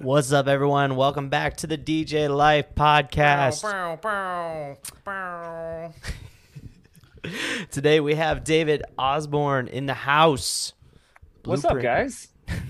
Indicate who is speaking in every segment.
Speaker 1: What's up, everyone? Welcome back to the DJ Life podcast.
Speaker 2: Bow, bow, bow.
Speaker 1: Today we have David Osborne in the house.
Speaker 3: What's up,
Speaker 1: Blueprint.
Speaker 3: guys?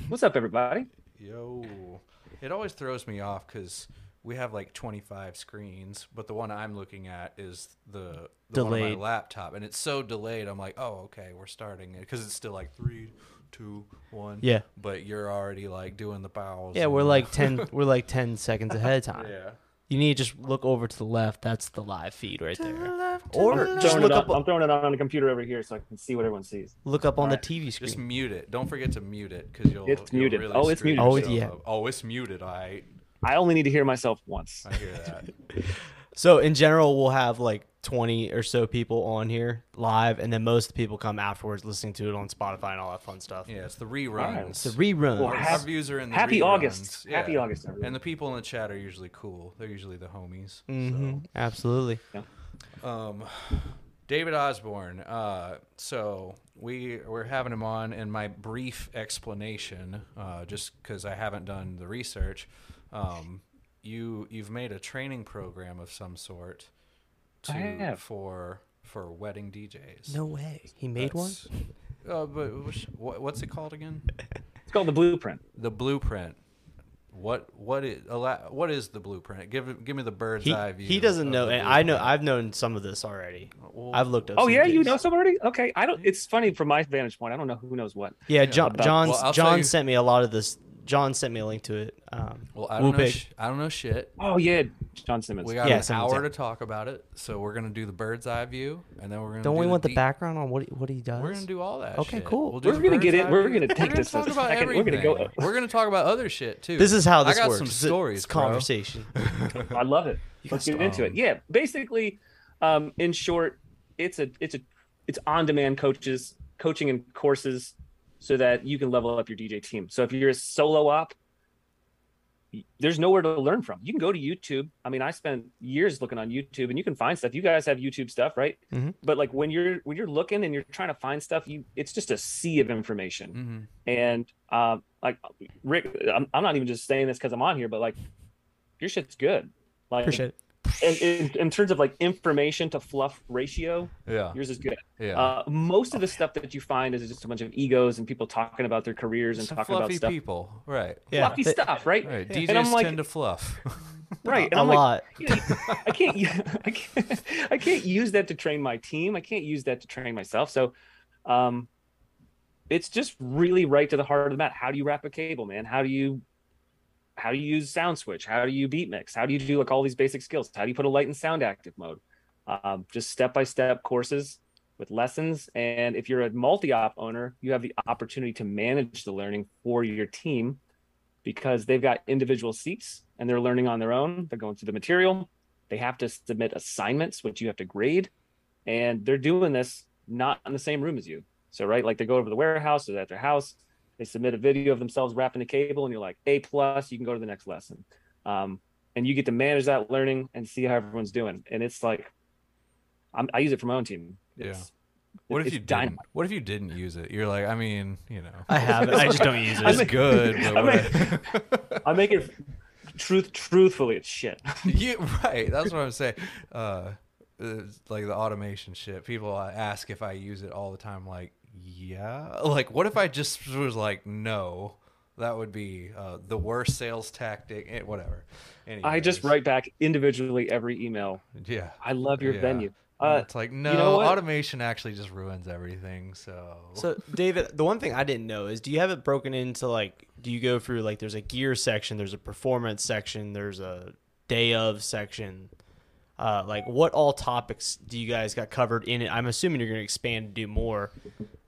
Speaker 3: What's up, everybody?
Speaker 2: Yo, it always throws me off because we have like 25 screens, but the one I'm looking at is the, the one on
Speaker 1: Delayed.
Speaker 2: my laptop, and it's so delayed. I'm like, oh, okay, we're starting it because it's still like three, two, one.
Speaker 1: Yeah.
Speaker 2: but you're already like doing the bows.
Speaker 1: Yeah, we're
Speaker 2: the-
Speaker 1: like ten. we're like ten seconds ahead of time.
Speaker 2: yeah.
Speaker 1: You need to just look over to the left. That's the live feed right there. Or
Speaker 3: I'm
Speaker 1: just look
Speaker 3: it
Speaker 1: up.
Speaker 3: on, I'm throwing it on, on the computer over here so I can see what everyone sees.
Speaker 1: Look up on the TV screen.
Speaker 2: Just mute it. Don't forget to mute it because you'll.
Speaker 3: It's
Speaker 2: you'll
Speaker 3: muted.
Speaker 2: really
Speaker 3: Oh, it's muted.
Speaker 1: Oh, yeah.
Speaker 2: up. Oh, it's muted. I
Speaker 3: I only need to hear myself once.
Speaker 2: I hear that.
Speaker 1: So in general, we'll have like twenty or so people on here live, and then most of the people come afterwards listening to it on Spotify and all that fun stuff.
Speaker 2: Yeah, it's the reruns.
Speaker 1: It's the rerun.
Speaker 3: Well,
Speaker 2: Our views are in the
Speaker 3: Happy
Speaker 2: reruns.
Speaker 3: August.
Speaker 2: Yeah.
Speaker 3: Happy August, everyone.
Speaker 2: And the people in the chat are usually cool. They're usually the homies.
Speaker 1: hmm Absolutely.
Speaker 2: So, um, David Osborne. Uh, so we we're having him on, and my brief explanation, uh, just because I haven't done the research. Um, you you've made a training program of some sort to
Speaker 3: I have.
Speaker 2: for for wedding DJs.
Speaker 1: No way. He made one.
Speaker 2: Uh, but what, what's it called again?
Speaker 3: It's called the Blueprint.
Speaker 2: The blueprint. What what is what is the blueprint? Give give me the bird's
Speaker 1: He,
Speaker 2: eye view.
Speaker 1: he doesn't know. and I know. I've known some of this already.
Speaker 2: Well,
Speaker 1: I've looked up.
Speaker 3: Oh
Speaker 1: some
Speaker 3: yeah, you know some already? Okay, I don't. It's funny from my vantage point. I don't know who knows what.
Speaker 1: Yeah, John.
Speaker 3: about-
Speaker 1: John.
Speaker 2: Well,
Speaker 1: John
Speaker 2: you-
Speaker 1: sent me a lot of this. John sent me a link to it. Um,
Speaker 2: Well, I don't know. Sh- I don't know shit.
Speaker 3: Oh yeah, John Simmons.
Speaker 2: We got
Speaker 1: Yeah,
Speaker 2: an
Speaker 1: send it
Speaker 2: hour
Speaker 1: to-
Speaker 2: to talk about it, so we're gonna do the bird's eye view, and then we're gonna.
Speaker 1: don't
Speaker 2: do
Speaker 1: we want the background on what he, what he does?
Speaker 2: We're gonna do all that.
Speaker 1: Okay,
Speaker 2: shit.
Speaker 1: cool.
Speaker 2: We'll do
Speaker 3: We're
Speaker 2: the
Speaker 3: gonna
Speaker 2: bird's
Speaker 3: get it-
Speaker 2: eye
Speaker 3: we're
Speaker 2: view.
Speaker 3: gonna
Speaker 2: We're
Speaker 3: take
Speaker 2: gonna
Speaker 3: this
Speaker 2: talk about
Speaker 3: second. We're gonna
Speaker 2: everything.
Speaker 3: go-
Speaker 2: We're gonna talk about other shit too.
Speaker 1: This is how this
Speaker 2: I got
Speaker 1: works.
Speaker 2: some
Speaker 1: It's
Speaker 2: stories.
Speaker 1: It's
Speaker 2: bro.
Speaker 1: conversation.
Speaker 3: I love it. Let's get into it. Yeah, basically, um, in short, it's a it's a it's on-demand coaches coaching and courses so that you can level up your DJ team. So if you're a solo op, there's nowhere to learn from. You can go to YouTube. I mean, I spent years looking on YouTube, and you can find stuff. You guys have YouTube stuff, right?
Speaker 1: Mhm.
Speaker 3: But like when you're when you're looking and you're trying to find stuff, you it's just a sea of information
Speaker 2: Mhm.
Speaker 3: and um, like Rick, I'm, I'm not even just saying this because I'm on here, but like your shit's good. Like
Speaker 1: Appreciate it.
Speaker 3: In, in, in terms of like information to fluff ratio,
Speaker 2: Yeah.
Speaker 3: yours is good.
Speaker 2: Yeah.
Speaker 3: Uh, most of the stuff that you find is just a bunch of egos and people talking about their careers and
Speaker 2: Some
Speaker 3: talking about
Speaker 2: fluffy
Speaker 3: stuff,
Speaker 2: people, right?
Speaker 1: Yeah.
Speaker 3: fluffy
Speaker 1: Th-
Speaker 3: stuff, right?
Speaker 2: Right.
Speaker 3: And
Speaker 2: DJs
Speaker 3: I'm like,
Speaker 2: tend to fluff.
Speaker 3: right? And
Speaker 1: a
Speaker 3: I'm like,
Speaker 1: lot.
Speaker 3: you know, I can't, u- I can't, I can't use that to train my team. I can't use that to train myself. So, um, it's just really right to the heart of the mat. How do you wrap a cable, man? How do you, how do you use SoundSwitch? How do you beat mix? How do you do like all these basic skills? How do you put a light in sound active mode? Um, just step by step courses with lessons. And if you're a multi op owner, you have the opportunity to manage the learning for your team because they've got individual seats and they're learning on their own. They're going through the material. They have to submit assignments, which you have to grade. And they're doing this not in the same room as you. So, right, like they go over to the warehouse or at their house, they submit a video of themselves wrapping the cable, and you're like, A plus, you can go to the next lesson. Um, and you get to manage that learning and see how everyone's doing. And it's like, I'm, I use it for my own team.
Speaker 2: Yeah. What if
Speaker 3: it's
Speaker 2: you didn't?
Speaker 3: dynamite.
Speaker 2: What if you didn't use it? You're like, I mean, you know,
Speaker 1: I have it. I just don't use it.
Speaker 3: it's
Speaker 2: good, but
Speaker 3: I
Speaker 2: what-
Speaker 3: I make it truth, truthfully, it's shit.
Speaker 2: yeah, right. That's what I'm saying. Uh, like the automation shit. People ask if I use it all the time. Like, yeah. Like, what if I just was like, no? That would be uh, the worst sales tactic. eh, Whatever.
Speaker 3: I just write back individually every email.
Speaker 2: Yeah.
Speaker 3: I love your
Speaker 2: Yeah.
Speaker 3: venue. Uh,
Speaker 2: it's like no,
Speaker 3: know
Speaker 2: automation actually just ruins everything. So,
Speaker 1: So, David, the one thing I didn't know is do you have it broken into like, do you go through like, there's a gear section, there's a performance section, there's a day of section? Uh, like, what all topics do you guys got covered in it? I'm assuming you're going to expand and do more.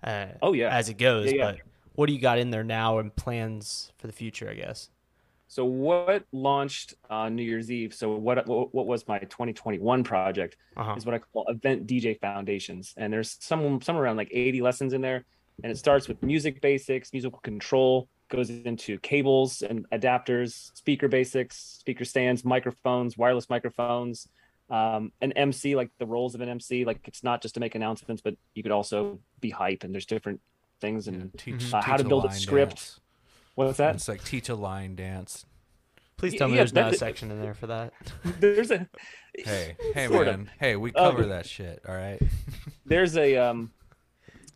Speaker 1: Uh,
Speaker 3: Oh, yeah.
Speaker 1: as it goes.
Speaker 3: Yeah, yeah.
Speaker 1: But what do you got in there now and plans for the future? I guess.
Speaker 3: So what launched on New Year's Eve? So what what, was my 2021 project
Speaker 1: Uh-huh.
Speaker 3: is what I call Event DJ Foundations, and there's some somewhere around like 80 lessons in there, and it starts with music basics, musical control, goes into cables and adapters, speaker basics, speaker stands, microphones, wireless microphones, um, an MC like the roles of an MC. Like it's not just to make announcements, but you could also be hype, and there's different things and
Speaker 2: teach,
Speaker 3: Uh, how to build a
Speaker 2: line
Speaker 3: script.
Speaker 2: dance.
Speaker 3: what's that?
Speaker 2: It's like teach a line dance.
Speaker 1: Please tell me
Speaker 3: Yeah,
Speaker 1: there's not a section in there for that.
Speaker 3: There's a
Speaker 2: Hey, hey,
Speaker 3: Sort of.
Speaker 2: man. Hey, we
Speaker 3: Um,
Speaker 2: cover that shit. All right.
Speaker 3: there's a um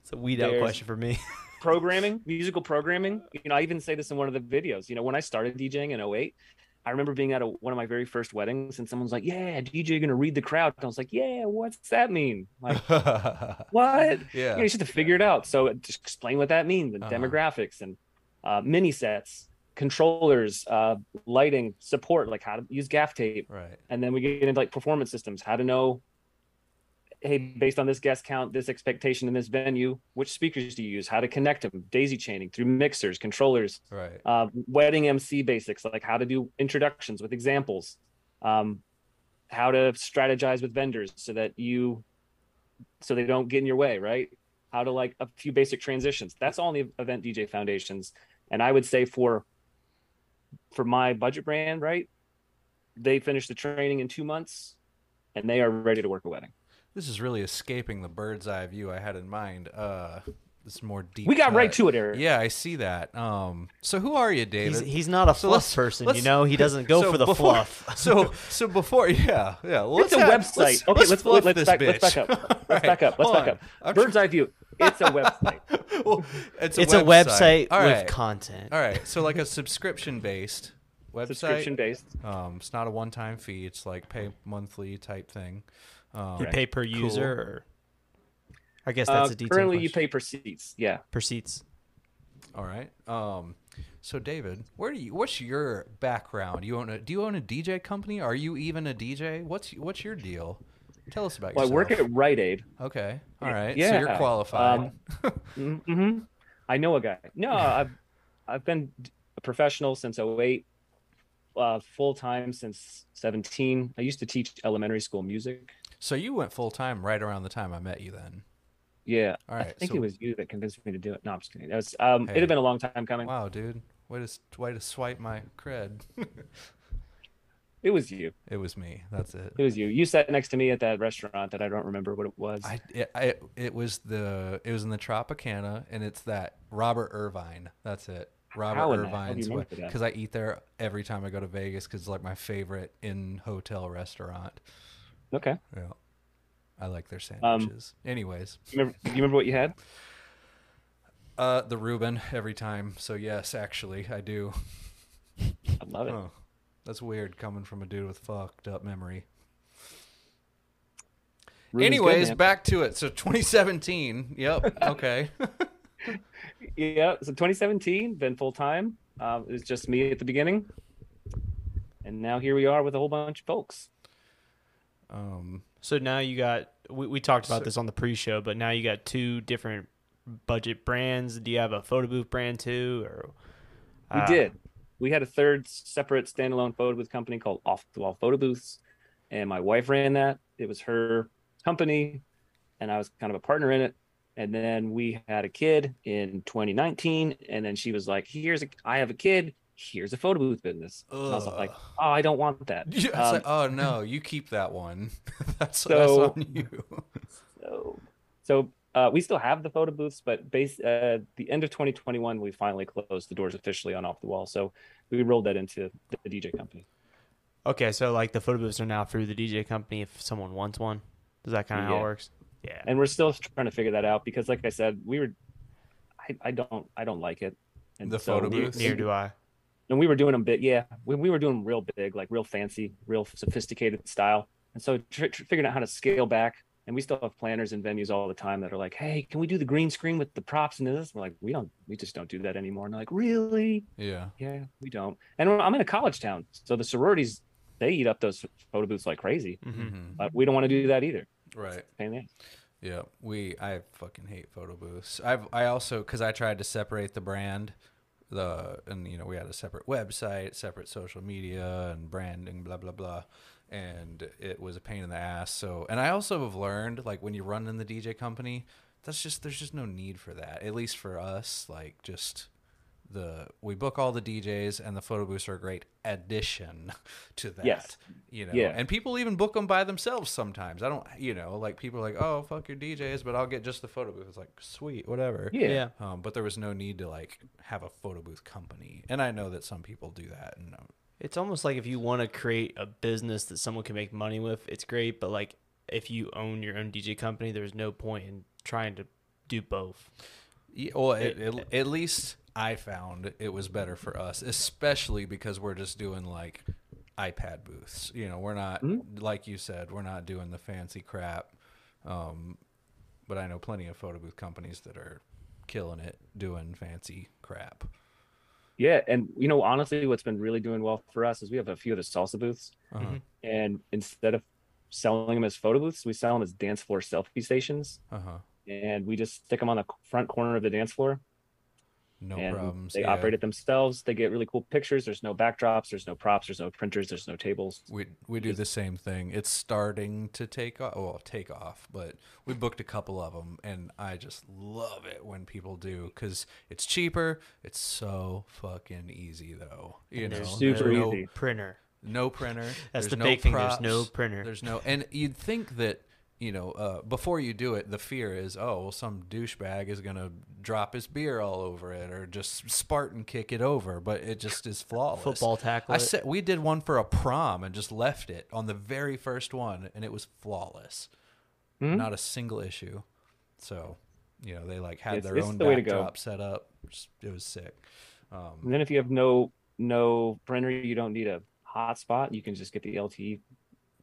Speaker 1: It's a weed out question for me.
Speaker 3: programming, musical programming. You know, I even say this in one of the videos. You know, when I started DJing in 08, I remember being at a, one of my very first weddings and someone's like, Yeah, DJ you're gonna read the crowd. And I was like, Yeah, what's that mean? Like, what?
Speaker 2: yeah.
Speaker 3: You, know, you just have to figure it out. So just explain what that means and
Speaker 2: Uh-huh.
Speaker 3: demographics and uh, mini sets, controllers, uh, lighting, support, like how to use gaff tape.
Speaker 2: right.
Speaker 3: And then we get into like performance systems, how to know, hey, based on this guest count, this expectation in this venue, which speakers do you use, how to connect them, daisy chaining through mixers, controllers,
Speaker 2: Right.
Speaker 3: uh, wedding MC basics, like how to do introductions with examples, um, how to strategize with vendors so that you, so they don't get in your way, right? How to like a few basic transitions. That's all in the Event DJ Foundations. And I would say for, for my budget brand, right? They finish the training in two months, and they are ready to work a wedding.
Speaker 2: This is really escaping the bird's eye view I had in mind. Uh, this more deep.
Speaker 3: We got right to it, Erik.
Speaker 2: Yeah, I see that. Um, so who are you, David?
Speaker 1: He's, he's not a
Speaker 2: So
Speaker 1: fluff
Speaker 2: let's-
Speaker 1: person,
Speaker 2: let's-
Speaker 1: you know. He doesn't go
Speaker 2: so
Speaker 1: for the
Speaker 2: before-
Speaker 1: fluff.
Speaker 2: So, so before, yeah, yeah. Let's
Speaker 3: it's a
Speaker 2: have-
Speaker 3: website.
Speaker 2: let's-
Speaker 3: okay, let's
Speaker 2: fluff
Speaker 3: let's
Speaker 2: this
Speaker 3: back, let's back up. Let's
Speaker 2: Right,
Speaker 3: back up. Let's back
Speaker 2: on.
Speaker 3: up. Bird's eye view. It's a website.
Speaker 2: well, it's a
Speaker 1: it's a website
Speaker 2: All
Speaker 1: with content.
Speaker 2: All right, so like a subscription based website.
Speaker 3: Subscription based.
Speaker 2: Um, it's not a one time fee. It's like pay monthly type thing. Um,
Speaker 1: You pay per user,
Speaker 2: Cool.
Speaker 1: or I guess that's
Speaker 3: Uh,
Speaker 1: a detail.
Speaker 3: currently, you pay per seats. Yeah.
Speaker 1: per seats.
Speaker 2: All right. Um, so David, where do you? What's your background? You own a? Do you own a DJ company? Are you even a DJ? What's what's your deal? Tell us about
Speaker 3: Well, I work at Rite Aid.
Speaker 2: Okay. All right.
Speaker 3: Yeah.
Speaker 2: So you're qualified.
Speaker 3: Um, hmm I know a guy. No, I've I've been a professional since 08, uh, full time since 17. I used to teach elementary school music.
Speaker 2: So you went full time right around the time I met you. Then.
Speaker 3: Yeah.
Speaker 2: All
Speaker 3: I think
Speaker 2: so-
Speaker 3: it was you that convinced me to do it. No, I'm just kidding. That was, um,
Speaker 2: Hey.
Speaker 3: It had been a long time coming.
Speaker 2: Wow, dude. Way to way to swipe my cred.
Speaker 3: It was you.
Speaker 2: it was me. That's it.
Speaker 3: It was you. You sat next to me at that restaurant that I don't remember what it was.
Speaker 2: I it, I it was the it was in the Tropicana and it's that Robert Irvine. That's it. Robert
Speaker 3: How in the hell do you
Speaker 2: Irvine's because I eat there every time I go to Vegas because it's like my favorite in hotel restaurant.
Speaker 3: Okay.
Speaker 2: Yeah, I like their
Speaker 3: Um,
Speaker 2: sandwiches. Anyways,
Speaker 3: You remember, you remember what you had?
Speaker 2: uh, the Reuben every time. So yes, actually, I do.
Speaker 3: I love it.
Speaker 2: Huh. That's weird coming from a dude with fucked up memory. Anyways,
Speaker 3: man.
Speaker 2: back to it. So 2017. Yep. Okay.
Speaker 3: yeah. So 2017, been full time. Um, it was just me at the beginning, and now here we are with a whole bunch of folks.
Speaker 2: Um.
Speaker 1: So now you got we, we talked about
Speaker 2: So-
Speaker 1: this on the pre-show, but now you got two different budget brands. Do you have a photo booth brand too, or
Speaker 3: We
Speaker 1: uh,
Speaker 3: did. We had a third separate standalone photo booth company called Off the Wall Photo Booths, and my wife ran that. It was her company, and I was kind of a partner in it. And then we had a kid in 2019, and then she was like, "Here's a, I have a kid. Here's a photo booth business." And I was like, "Oh, I don't want that."
Speaker 2: Yeah, it's
Speaker 3: Um,
Speaker 2: like, oh no, you keep that one. that's,
Speaker 3: So-
Speaker 2: that's on you.
Speaker 3: So, so uh, we still have the photo booths, but base uh, the end of 2021, we finally closed the doors officially on Off the Wall. So we rolled that into the DJ company.
Speaker 1: Okay, so like the photo booths are now through the DJ company if someone wants one. Is that kind of how it works? Yeah.
Speaker 3: and we're still trying to figure that out because like i said we were i, I don't i don't like it and
Speaker 2: The photo
Speaker 1: Near,
Speaker 2: booths?
Speaker 1: near do I.
Speaker 3: and we were doing them big yeah we, we were doing real big like real fancy real sophisticated style and so tr- tr- figuring out how to scale back and we still have planners and venues all the time that are like hey can we do the green screen with the props and this we're like we don't we just don't do that anymore and they're like really
Speaker 2: Yeah.
Speaker 3: yeah we don't and i'm in a college town so the sororities they eat up those photo booths like crazy
Speaker 1: hmm
Speaker 2: Mhm.
Speaker 3: but we don't want to do that either
Speaker 2: Right.
Speaker 3: Pain in the ass.
Speaker 2: Yeah. We. I fucking hate photo booths. I've. I also because I tried to separate the brand, the and you know we had a separate website, separate social media and branding, blah blah blah, and it was a pain in the ass. So and I also have learned like when you run in the DJ company, that's just there's just no need for that. At least for us, like just the we book all the DJs and the photo booths are a great addition to that.
Speaker 3: Yes.
Speaker 2: You know,
Speaker 3: Yeah.
Speaker 2: and people even book them by themselves sometimes. I don't, you know, like people are like, oh, fuck your DJs, but I'll get just the photo booth. It's like, sweet, whatever.
Speaker 3: yeah,
Speaker 1: Yeah.
Speaker 2: Um, but there was no need to like have a photo booth company. And I know that some people do that. And um,
Speaker 1: It's almost like if you want to create a business that someone can make money with, it's great. But like if you own your own DJ company, there's no point in trying to do both.
Speaker 2: Yeah, well, it, it, at least I found it was better for us, especially because we're just doing like iPad booths. You know, we're not like you said, we're not doing the fancy crap. Um, but I know plenty of photo booth companies that are killing it doing fancy crap.
Speaker 3: Yeah, and you know, honestly, what's been really doing well for us is we have a few of the salsa booths,
Speaker 2: Uh-huh.
Speaker 3: and instead of selling them as photo booths, we sell them as dance floor selfie stations,
Speaker 2: Uh huh.
Speaker 3: and we just stick them on the front corner of the dance floor,
Speaker 2: No
Speaker 3: and
Speaker 2: problems.
Speaker 3: they
Speaker 2: yeah.
Speaker 3: operate it themselves. They get really cool pictures. There's no backdrops. There's no props. There's no printers. There's no tables.
Speaker 2: We we do the same thing. It's starting to take off. Well, take off, but we booked a couple of them, and I just love it when people do because it's cheaper. It's so fucking easy, though. You know,
Speaker 1: There's
Speaker 3: super
Speaker 2: no,
Speaker 3: easy.
Speaker 1: Printer.
Speaker 2: no printer.
Speaker 1: That's
Speaker 2: there's
Speaker 1: the
Speaker 2: no
Speaker 1: big thing, there's no printer.
Speaker 2: There's no, and you'd think that you know uh, before you do it, the fear is, oh, well, some douchebag is gonna drop his beer all over it or just Spartan kick it over, but it just is flawless.
Speaker 1: Football tackle
Speaker 2: I said we did one for a prom and just left it on the very first one, and it was flawless.
Speaker 3: Mhm.
Speaker 2: Not a single issue. So, you know, they like had
Speaker 3: It's-
Speaker 2: their
Speaker 3: it's
Speaker 2: own
Speaker 3: the to
Speaker 2: backdrop set up. It was sick. Um,
Speaker 3: And then if you have no no printer, you don't need a hotspot. You can just get the LTE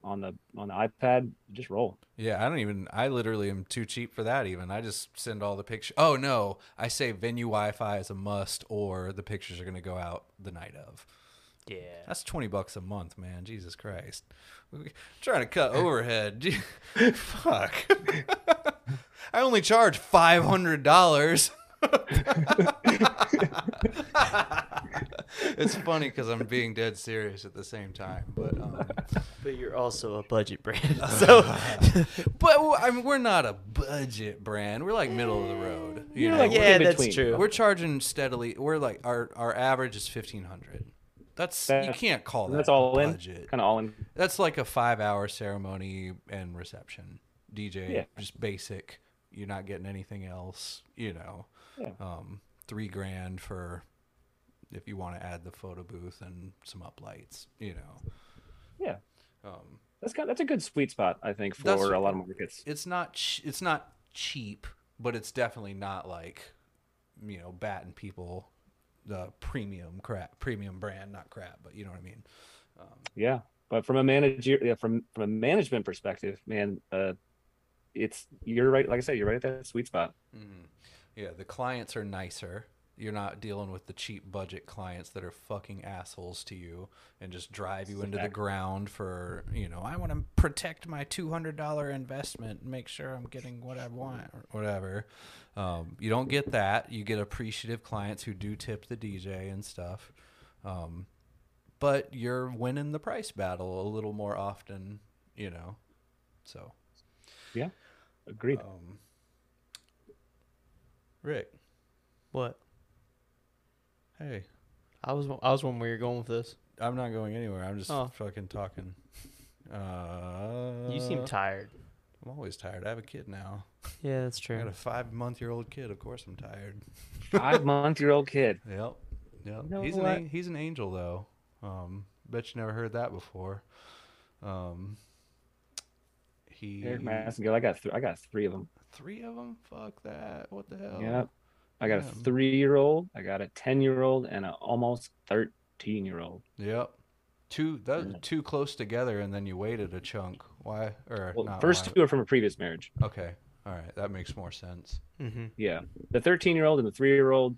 Speaker 3: on the on the iPad. Just roll.
Speaker 2: Yeah, I don't even. I literally am too cheap for that. Even I just send all the pictures. Oh no, I say venue Wi-Fi is a must, or the pictures are going to go out the night of.
Speaker 1: Yeah.
Speaker 2: That's twenty bucks a month, man. Jesus Christ, trying to cut overhead. Fuck. I only charge five hundred dollars. It's funny because I'm being dead serious at the same time, but. Um,
Speaker 1: But you're also a budget brand. so
Speaker 2: But w- I mean, we're not a budget brand. We're like middle of the road. You
Speaker 3: You're
Speaker 2: know?
Speaker 3: like
Speaker 1: yeah,
Speaker 3: in
Speaker 1: that's
Speaker 3: between.
Speaker 1: true.
Speaker 2: we're charging steadily. We're like our our average is fifteen hundred. That's you can't call that
Speaker 3: That's all in.
Speaker 2: budget.
Speaker 3: Kind of all in.
Speaker 2: That's like a five hour ceremony and reception. DJ,
Speaker 3: Yeah.
Speaker 2: just basic. You're not getting anything else. You know,
Speaker 3: Yeah.
Speaker 2: um, three grand for if you want to add the photo booth and some uplights. You know,
Speaker 3: Yeah.
Speaker 2: um,
Speaker 3: That's kind. That's a good sweet spot, I think, for a lot of markets.
Speaker 2: it's not ch- it's not cheap, but it's definitely not like you know batting people the premium crap premium brand not crap, but you know what I mean.
Speaker 3: Yeah, but from a manager, yeah, from from a management perspective, man, uh, it's you're right. Like I said, you're right at that sweet spot.
Speaker 2: Yeah, the clients are nicer. You're not dealing with the cheap budget clients that are fucking assholes to you and just drive you into the ground for, you know, I want to protect my $200 investment and make sure I'm getting what I want or whatever. Um, you don't get that. You get appreciative clients who do tip the DJ and stuff. Um, but you're winning the price battle a little more often, you know. So, yeah,
Speaker 3: Agreed.
Speaker 2: um, Rick,
Speaker 1: what?
Speaker 2: hey.
Speaker 1: I was I was wondering where you're going with this.
Speaker 2: I'm not going anywhere. I'm just
Speaker 1: Oh.
Speaker 2: fucking talking. Uh,
Speaker 1: You seem tired.
Speaker 2: I'm always tired. I have a kid now.
Speaker 1: Yeah, that's true.
Speaker 2: I
Speaker 1: true.
Speaker 2: got a five month year old kid. Of course, I'm tired.
Speaker 3: Five month year old kid.
Speaker 2: Yep. Yep.
Speaker 3: You know
Speaker 2: he's an
Speaker 3: what?
Speaker 2: an, he's an angel though. Um, bet you never heard that before. Um, he
Speaker 3: Erik Massengale. I got th- I got three of them.
Speaker 2: Three of them. Fuck that. What the hell?
Speaker 3: Yep. I got a three year old. I got a ten year old and an almost thirteen year old.
Speaker 2: Yep. Two. Those
Speaker 3: Yeah.
Speaker 2: two close together, and then you waited a chunk. Why? Or
Speaker 3: Well,
Speaker 2: not
Speaker 3: first
Speaker 2: why.
Speaker 3: two are from a previous marriage.
Speaker 2: Okay. All right. That makes more sense.
Speaker 1: Mm-hmm.
Speaker 3: Yeah. The 13 year old and the three year old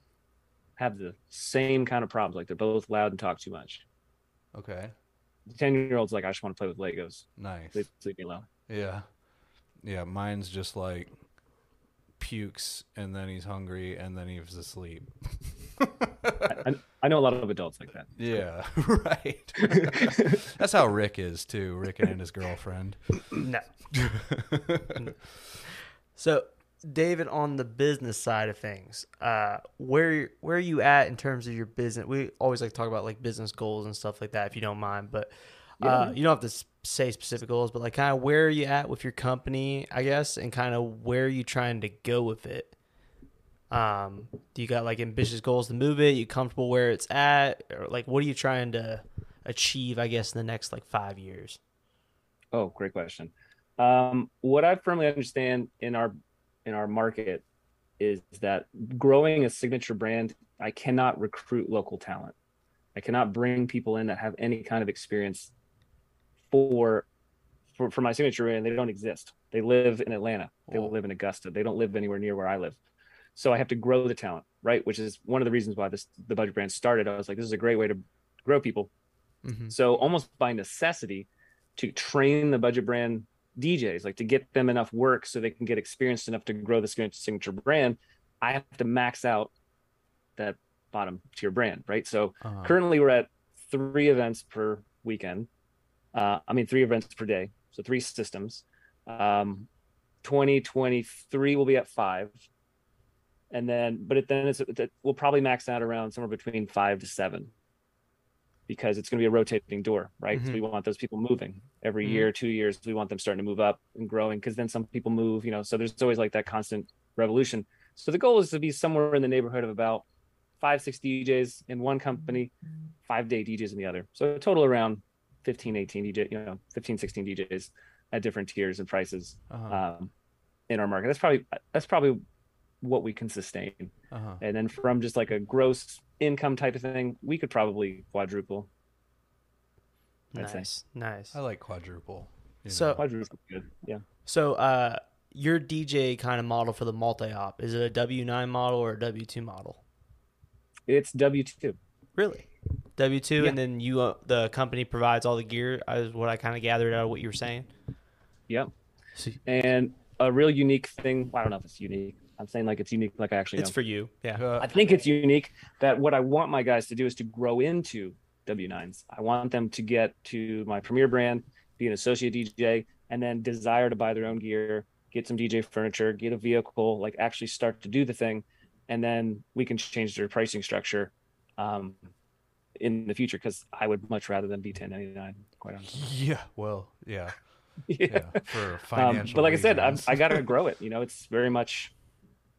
Speaker 3: have the same kind of problems. Like they're both loud and talk too much.
Speaker 2: Okay.
Speaker 3: The 10 year old's like, I just want to play with Legos.
Speaker 2: Nice.
Speaker 3: Leave, leave me alone.
Speaker 2: Yeah. Yeah, mine's just like pukes and then he's hungry and then he's asleep.
Speaker 3: I, I know a lot of adults like that.
Speaker 2: Yeah, right. That's how Rick is too, Rick and his girlfriend.
Speaker 1: No. so, David, on the business side of things, uh, where where are you at in terms of your business? We always like to talk about like business goals and stuff like that, if you don't mind. But uh, you don't have to say specific goals, but like kind of where are you at with your company, I guess, and kind of where are you trying to go with it? Um, do you got like ambitious goals to move it? You comfortable where it's at, or like what are you trying to achieve, I guess, in the next like five years?
Speaker 3: Oh, great question. Um, what I firmly understand in our in our market is that growing a signature brand, I cannot recruit local talent. I cannot bring people in that have any kind of experience for for, for my signature and They don't exist. They live in Atlanta. They
Speaker 2: Oh.
Speaker 3: live in Augusta. They don't live anywhere near where I live. So I have to grow the talent, right? Which is one of the reasons why this the budget brand started. I was like, this is a great way to grow people.
Speaker 1: Mm-hmm.
Speaker 3: So almost by necessity, to train the budget brand DJs, like to get them enough work so they can get experienced enough to grow the signature signature brand, I have to max out that bottom tier brand, right? So
Speaker 2: Uh-huh.
Speaker 3: currently we're at three events per weekend. Uh, I mean, three events per day, so three systems. Um, 2023 will be at five, and then, but it, then it's it, we'll probably max out around somewhere between five to seven, because it's going to be a rotating door, right? So
Speaker 1: Mhm.
Speaker 3: we want those people moving every
Speaker 1: Mhm.
Speaker 3: year, two years. We want them starting to move up and growing, because then some people move, you know. So there's always like that constant revolution. So the goal is to be somewhere in the neighborhood of about five, six DJs in one company, five day DJs in the other. So a total around 15, 18 DJ, you know, 15, 16 DJs at different tiers and prices
Speaker 2: Uh-huh.
Speaker 3: um, in our market. That's probably that's probably what we can sustain.
Speaker 2: Uh-huh.
Speaker 3: And then from just like a gross income type of thing, we could probably quadruple. I'd say.
Speaker 1: Nice, nice.
Speaker 2: I like quadruple.
Speaker 1: So-
Speaker 2: know.
Speaker 3: Quadruple good. Yeah.
Speaker 1: So, uh, your DJ kind of model for the multi-op is it a W nine model or a W two model?
Speaker 3: It's W two.
Speaker 1: Really? W two,
Speaker 3: Yeah.
Speaker 1: and then you uh, the company provides all the gear. Is what I kind of gathered out of what you were saying.
Speaker 3: Yep.
Speaker 1: So
Speaker 3: And a real unique thing. Well, I don't know if it's unique. I'm saying like it's unique, like I actually
Speaker 1: it's
Speaker 3: know.
Speaker 1: for you. Yeah.
Speaker 2: Uh,
Speaker 3: I think it's unique that what I want my guys to do is to grow into W9s. I want them to get to my premier brand, be an associate DJ, and then desire to buy their own gear, get some DJ furniture, get a vehicle, like actually start to do the thing. And then we can change their pricing structure um, in the future because I would much rather than be 1099, quite honestly.
Speaker 2: yeah. Well, yeah.
Speaker 3: yeah.
Speaker 2: Yeah. For
Speaker 3: Um, but like I said, I've,
Speaker 2: reasons.
Speaker 3: I got to grow it. You know, it's very much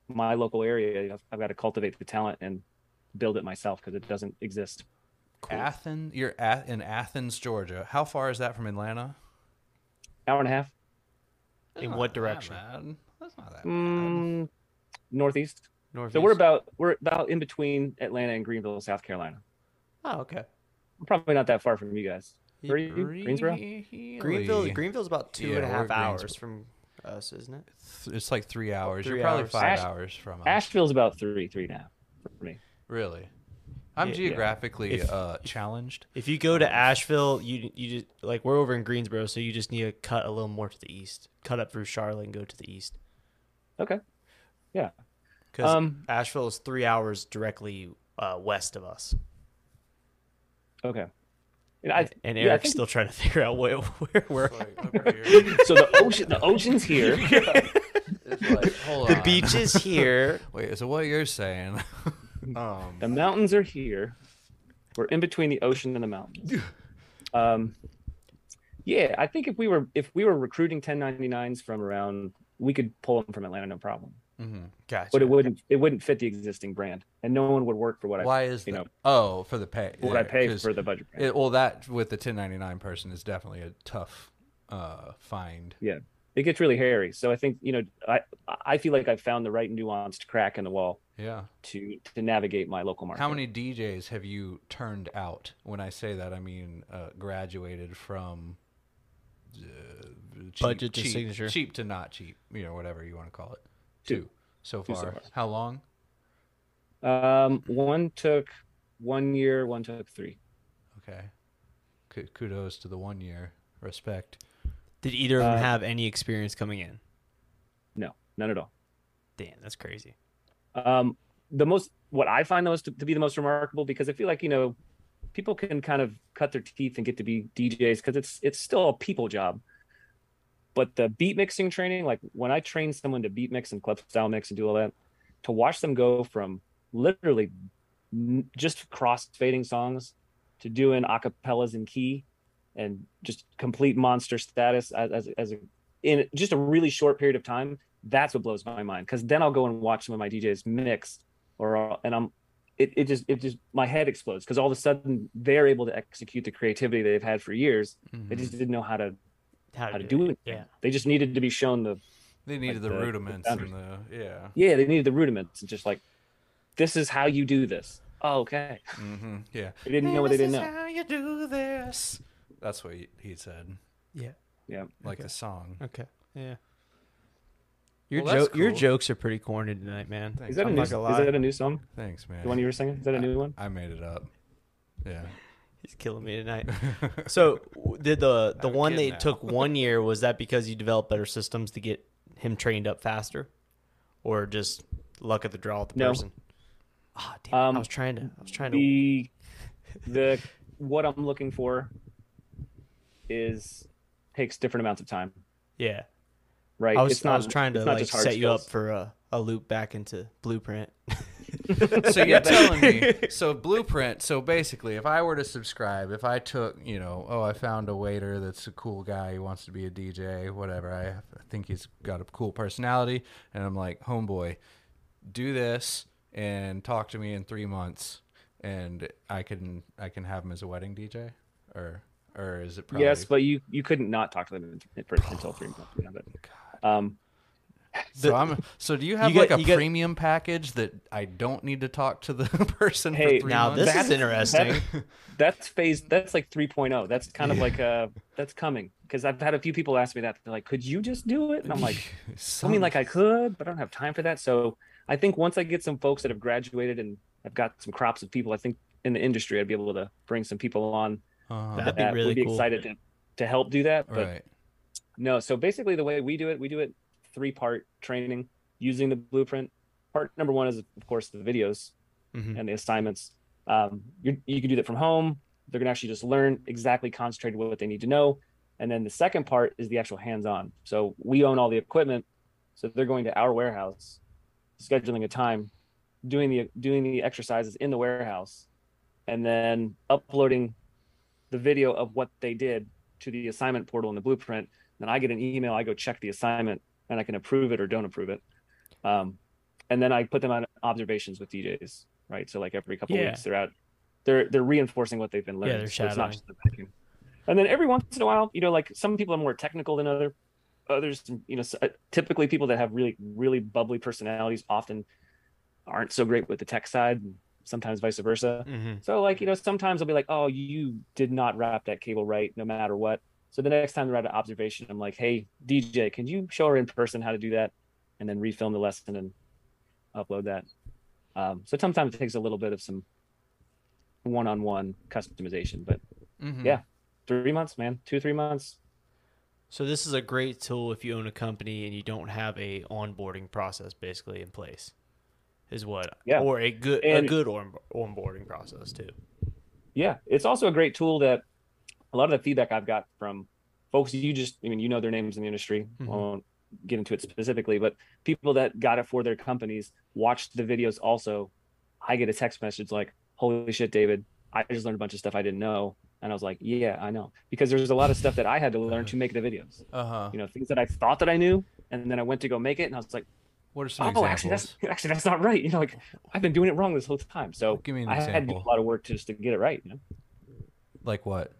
Speaker 3: my local area. I've, I've got to cultivate the talent and build it myself because it doesn't exist.
Speaker 2: Athens. You're at in Athens, Georgia. How far is that from Atlanta?
Speaker 3: Hour and a half,
Speaker 1: In what direction?
Speaker 2: bad. That's not that bad.
Speaker 3: mm, northeast.
Speaker 1: Northeast.
Speaker 3: So we're about we're about in between Atlanta and Greenville, South Carolina.
Speaker 1: Oh, okay.
Speaker 3: We're probably not that far from you guys. Where are you? Greensboro.
Speaker 1: Greenville. Greenville's about two
Speaker 2: Yeah,
Speaker 1: and a
Speaker 2: we're
Speaker 1: half hours
Speaker 2: Greensboro.
Speaker 1: from us, isn't it?
Speaker 2: It's like three hours.
Speaker 1: Three
Speaker 2: You're probably
Speaker 1: hours.
Speaker 2: five
Speaker 3: Ash-
Speaker 2: hours from us.
Speaker 3: Asheville's about three, three and a half for me.
Speaker 2: Really? I'm
Speaker 1: Yeah.
Speaker 2: geographically
Speaker 1: If-
Speaker 2: uh, challenged.
Speaker 1: If you go to Asheville, you you just like we're over in Greensboro, so you just need to cut a little more to the east. Cut up through Charlotte and go to the east.
Speaker 3: Okay. Yeah.
Speaker 1: Because
Speaker 3: Um.
Speaker 1: Asheville is three hours directly uh, west of us,
Speaker 3: Okay. And I
Speaker 1: and
Speaker 3: yeah, I
Speaker 1: Erik's
Speaker 3: think-
Speaker 1: still trying to figure out where where we're.
Speaker 3: so the ocean the ocean's here.
Speaker 2: hold
Speaker 1: The beach is here.
Speaker 2: Wait, so what you're saying? um,
Speaker 3: The mountains are here. We're in between the ocean and the mountains. Um, yeah, I think if we were if we were recruiting 1099s from around, we could pull them from Atlanta, no problem.
Speaker 2: Mhm.
Speaker 1: Gotcha.
Speaker 3: But it wouldn't it wouldn't fit the existing brand, and no one would work for what I
Speaker 2: Why is
Speaker 3: you
Speaker 2: that?
Speaker 3: know
Speaker 2: oh, for the pay.
Speaker 3: what I
Speaker 2: yeah,
Speaker 3: pay
Speaker 2: 'cause
Speaker 3: for the budget brand.
Speaker 2: It, well, that with the 1099 person is definitely a tough uh, find.
Speaker 3: Yeah, it gets really hairy. So I think you know I I feel like I've found the right nuanced crack in the wall
Speaker 2: Yeah.
Speaker 3: to to navigate my local market.
Speaker 2: How many DJs have you turned out? When I say that, I mean uh, graduated from uh, cheap,
Speaker 1: Budget to
Speaker 2: cheap,
Speaker 1: signature.
Speaker 2: cheap to not cheap, you know, whatever you want to call it.
Speaker 3: Two.
Speaker 2: so
Speaker 3: Two
Speaker 2: far.
Speaker 3: so far.
Speaker 2: How long?
Speaker 3: Um, one took one year, one took three.
Speaker 2: Okay. Ku- Kudos to the one year. Respect.
Speaker 1: Did either of them
Speaker 3: Uh,
Speaker 1: have any experience coming in?
Speaker 3: No, none at all.
Speaker 1: Damn, that's crazy.
Speaker 3: Um, the most what I find those to, to be the most remarkable because I feel like you know people can kind of cut their teeth and get to be DJs because it's it's still a people job. But the beat mixing training, like when I train someone to beat mix and club style mix and do all that, to watch them go from literally just cross fading songs to doing acapellas in key and just complete monster status as, as, as a, in just a really short period of time that's what blows my mind because then i'll go and watch some of my djs mix or and i'm it, it just it just my head explodes because all of a sudden they're able to execute the creativity they've had for years. They just mm-hmm. didn't know how to
Speaker 1: How,
Speaker 3: how to do it.
Speaker 1: Yeah.
Speaker 3: They just needed to be shown the
Speaker 2: They needed the,
Speaker 3: the- the
Speaker 2: rudiments
Speaker 3: boundaries.
Speaker 2: and the yeah.
Speaker 3: yeah they needed the rudiments and just like this is how you do this. Oh, okay.
Speaker 2: hmm Yeah.
Speaker 3: They didn't know what they didn't
Speaker 2: is
Speaker 3: know.
Speaker 2: How you do this? That's what he, he said,
Speaker 1: Yeah.
Speaker 3: Yeah.
Speaker 2: like
Speaker 1: Okay.
Speaker 2: the song.
Speaker 1: Okay. Yeah. Your
Speaker 2: Well, that's
Speaker 1: joke, your jokes are pretty corny tonight, man.
Speaker 2: Thanks.
Speaker 3: Is that a
Speaker 1: I'm
Speaker 3: new?
Speaker 1: not
Speaker 3: Is that a new song?
Speaker 2: Thanks, man.
Speaker 3: The one you were singing? Is that a new one?
Speaker 2: I made it up. Yeah.
Speaker 1: He's killing me tonight. So did the the
Speaker 2: I'm
Speaker 1: one
Speaker 2: kid
Speaker 1: that
Speaker 2: now.
Speaker 1: took one year was that because you developed better systems to get him trained up faster, or just luck of the draw with the
Speaker 3: No.
Speaker 1: person? Ah, damn!
Speaker 3: Um,
Speaker 1: I was trying to. I was trying to.
Speaker 3: The the what I'm looking for is takes different amounts of time,
Speaker 1: Yeah,
Speaker 3: right?
Speaker 1: I was.
Speaker 3: It's not,
Speaker 1: I was trying to like
Speaker 3: just hard
Speaker 1: set you up for a, a loop back into Blueprint.
Speaker 2: so you're telling me so blueprint so basically if i were to subscribe if i took you know oh i found a waiter that's a cool guy he wants to be a dj whatever i, I think he's got a cool personality and i'm like homeboy do this and talk to me in three months and i can i can have him as a wedding dj or or is it probably
Speaker 3: Yes, but you you couldn't not talk to them in- for, until three months. Yeah, but, um,
Speaker 2: so i'm so do you have
Speaker 1: You
Speaker 2: like
Speaker 1: get-
Speaker 2: a
Speaker 1: you get-
Speaker 2: premium package that i don't need to talk to the person
Speaker 3: Hey,
Speaker 2: for three
Speaker 1: now
Speaker 2: months
Speaker 1: this
Speaker 3: That's-
Speaker 1: is interesting.
Speaker 3: that's phase. That's like 3.0. That's kind of like uh that's coming because I've had a few people ask me that. They're like, "Could you just do it?" And I'm like, I mean, like I could, but I don't have time for that. So I think once I get some folks that have graduated and I've got some crops of people, I think in the industry I'd be able to bring some people on
Speaker 2: uh
Speaker 1: That'd be
Speaker 3: that
Speaker 1: really
Speaker 3: would be
Speaker 1: cool.
Speaker 3: excited to to help do that. But
Speaker 2: right
Speaker 3: no, so basically the way we do it, we do it three part training using the blueprint. Part number one is of course the videos
Speaker 1: Mhm.
Speaker 3: and the assignments. Um, you you can do that from home. They're gonna actually just learn exactly concentrate what they need to know. And then the second part is the actual hands-on. So we own all the equipment. So they're going to our warehouse, scheduling a time, doing the doing the exercises in the warehouse, and then uploading the video of what they did to the assignment portal in the blueprint. Then I get an email. I go check the assignment, and I can approve it or don't approve it. Um, and then I put them on observations with DJs, right? So like every couple
Speaker 1: Yeah.
Speaker 3: weeks, they're out, they're they're reinforcing what they've been learning.
Speaker 1: Yeah, they're
Speaker 3: So it's
Speaker 1: shadowing.
Speaker 3: not just the vacuum. And then every once in a while, you know, like some people are more technical than other others. You know, uh, typically people that have really really bubbly personalities often aren't so great with the tech side. Sometimes vice versa.
Speaker 1: Mhm.
Speaker 3: So like, you know, sometimes I'll be like, oh, you did not wrap that cable right, no matter what. So the next time they're at an observation, I'm like, hey, DJ, can you show her in person how to do that? And then refilm the lesson and upload that. Um, so sometimes it takes a little bit of some one-on-one customization, but
Speaker 2: Mhm.
Speaker 3: Yeah. three months, man, two, three months.
Speaker 1: So this is a great tool if you own a company and you don't have a onboarding process basically in place. Is what
Speaker 3: Yeah.
Speaker 1: or a good
Speaker 3: And-
Speaker 1: a good on, onboarding process too.
Speaker 3: Yeah. It's also a great tool that a lot of the feedback I've got from folks you just, I mean, you know their names in the industry.
Speaker 1: Mhm.
Speaker 3: I won't get into it specifically, but people that got it for their companies watched the videos also. I get a text message like, holy shit, David, I just learned a bunch of stuff I didn't know. And I was like, yeah, I know. Because there's a lot of stuff that I had to learn to make the videos.
Speaker 2: Uh-huh.
Speaker 3: You know, things that I thought that I knew. And then I went to go make it. And I was like,
Speaker 2: What are some
Speaker 3: oh,
Speaker 2: examples?
Speaker 3: actually, that's actually that's not right. You know, like I've been doing it wrong this whole time. So
Speaker 2: Give me an
Speaker 3: I had to do a lot of work just to get it right. You know?
Speaker 2: Like what?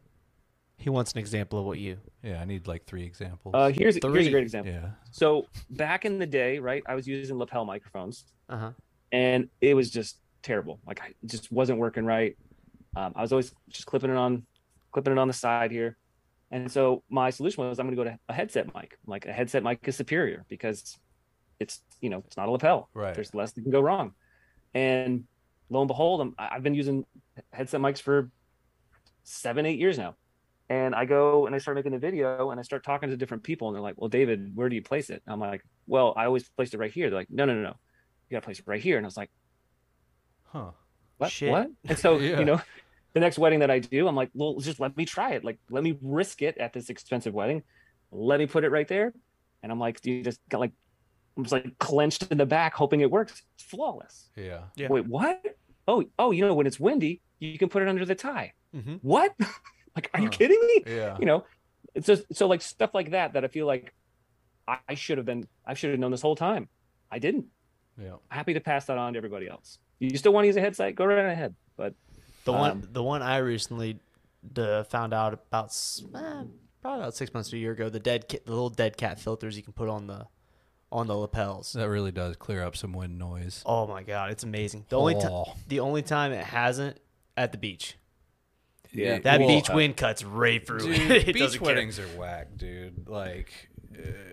Speaker 1: He wants an example of what you.
Speaker 2: Yeah, I need like three examples.
Speaker 3: Uh, here's here's a great example.
Speaker 2: yeah.
Speaker 3: So back in the day, right, I was using lapel microphones,
Speaker 1: Uh huh.
Speaker 3: and it was just terrible. Like I it just wasn't working right. Um, I was always just clipping it on, clipping it on the side here, and so my solution was I'm going to go to a headset mic. Like a headset mic is superior because it's you know it's not a lapel.
Speaker 2: Right.
Speaker 3: There's less that can go wrong, and lo and behold, I'm, I've been using headset mics for seven, eight years now. And I go and I start making the video and I start talking to different people and they're like, well, David, where do you place it? I'm like, well, I always placed it right here. They're like, no, no, no, no. You got to place it right here. And I was like,
Speaker 2: Huh.
Speaker 3: what?
Speaker 1: Shit.
Speaker 3: What? And so,
Speaker 2: Yeah.
Speaker 3: you know, the next wedding that I do, I'm like, well, just let me try it. Like, let me risk it at this expensive wedding. Let me put it right there. And I'm like, you just got like, I'm just like clenched in the back, hoping it works. It's flawless.
Speaker 2: Yeah.
Speaker 1: Yeah.
Speaker 3: Wait, what? Oh, oh, you know, when it's windy, you can put it under the tie.
Speaker 1: Mm-hmm.
Speaker 3: What? like, are you kidding me?
Speaker 2: Yeah.
Speaker 3: You know, it's just so like stuff like that that I feel like I, I should have been, I should have known this whole time. I didn't.
Speaker 2: Yeah.
Speaker 3: Happy to pass that on to everybody else. you still want to use a headset, go right ahead. But
Speaker 1: The one,
Speaker 3: Um,
Speaker 1: the one I recently uh, found out about, s- eh, probably about six months to a year ago. The dead, cat, the little dead cat filters you can put on the, on the lapels.
Speaker 2: That really does clear up some wind noise.
Speaker 1: Oh my god, it's amazing. The only time,
Speaker 2: Oh.
Speaker 1: the only time it hasn't at the beach.
Speaker 3: Yeah,
Speaker 1: That
Speaker 2: Well,
Speaker 1: beach wind cuts right through.
Speaker 2: Dude,
Speaker 1: it. It
Speaker 2: beach
Speaker 1: doesn't care.
Speaker 2: weddings are whack, dude. Like,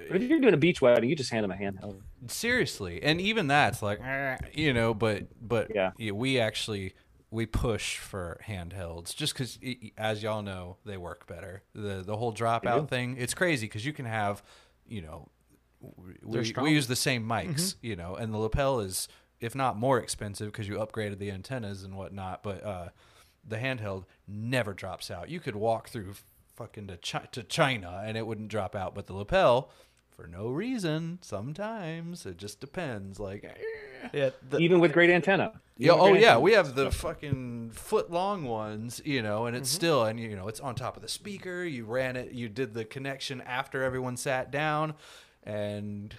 Speaker 3: but if you're doing a beach wedding, you just hand them a handheld.
Speaker 2: seriously, and even that's like, eh, you know, but but
Speaker 3: Yeah.
Speaker 2: we actually we push for handhelds just because, as y'all know, they work better. The the whole dropout thing, it's crazy because you can have, you know, we, we use the same mics, you know, and the lapel is if not more expensive because you upgraded the antennas and whatnot, but uh, the handheld never drops out. You could walk through fucking to, Chi- to China and it wouldn't drop out, but the lapel, for no reason, sometimes it just depends. Like, eh.
Speaker 1: Yeah, the,
Speaker 3: Even with great antenna.
Speaker 2: yeah, oh
Speaker 3: great
Speaker 2: yeah,
Speaker 3: antenna.
Speaker 2: we have the fucking foot long ones, you know, and it's
Speaker 1: Mm-hmm.
Speaker 2: still, and you know, it's on top of the speaker. You ran it, you did the connection after everyone sat down, and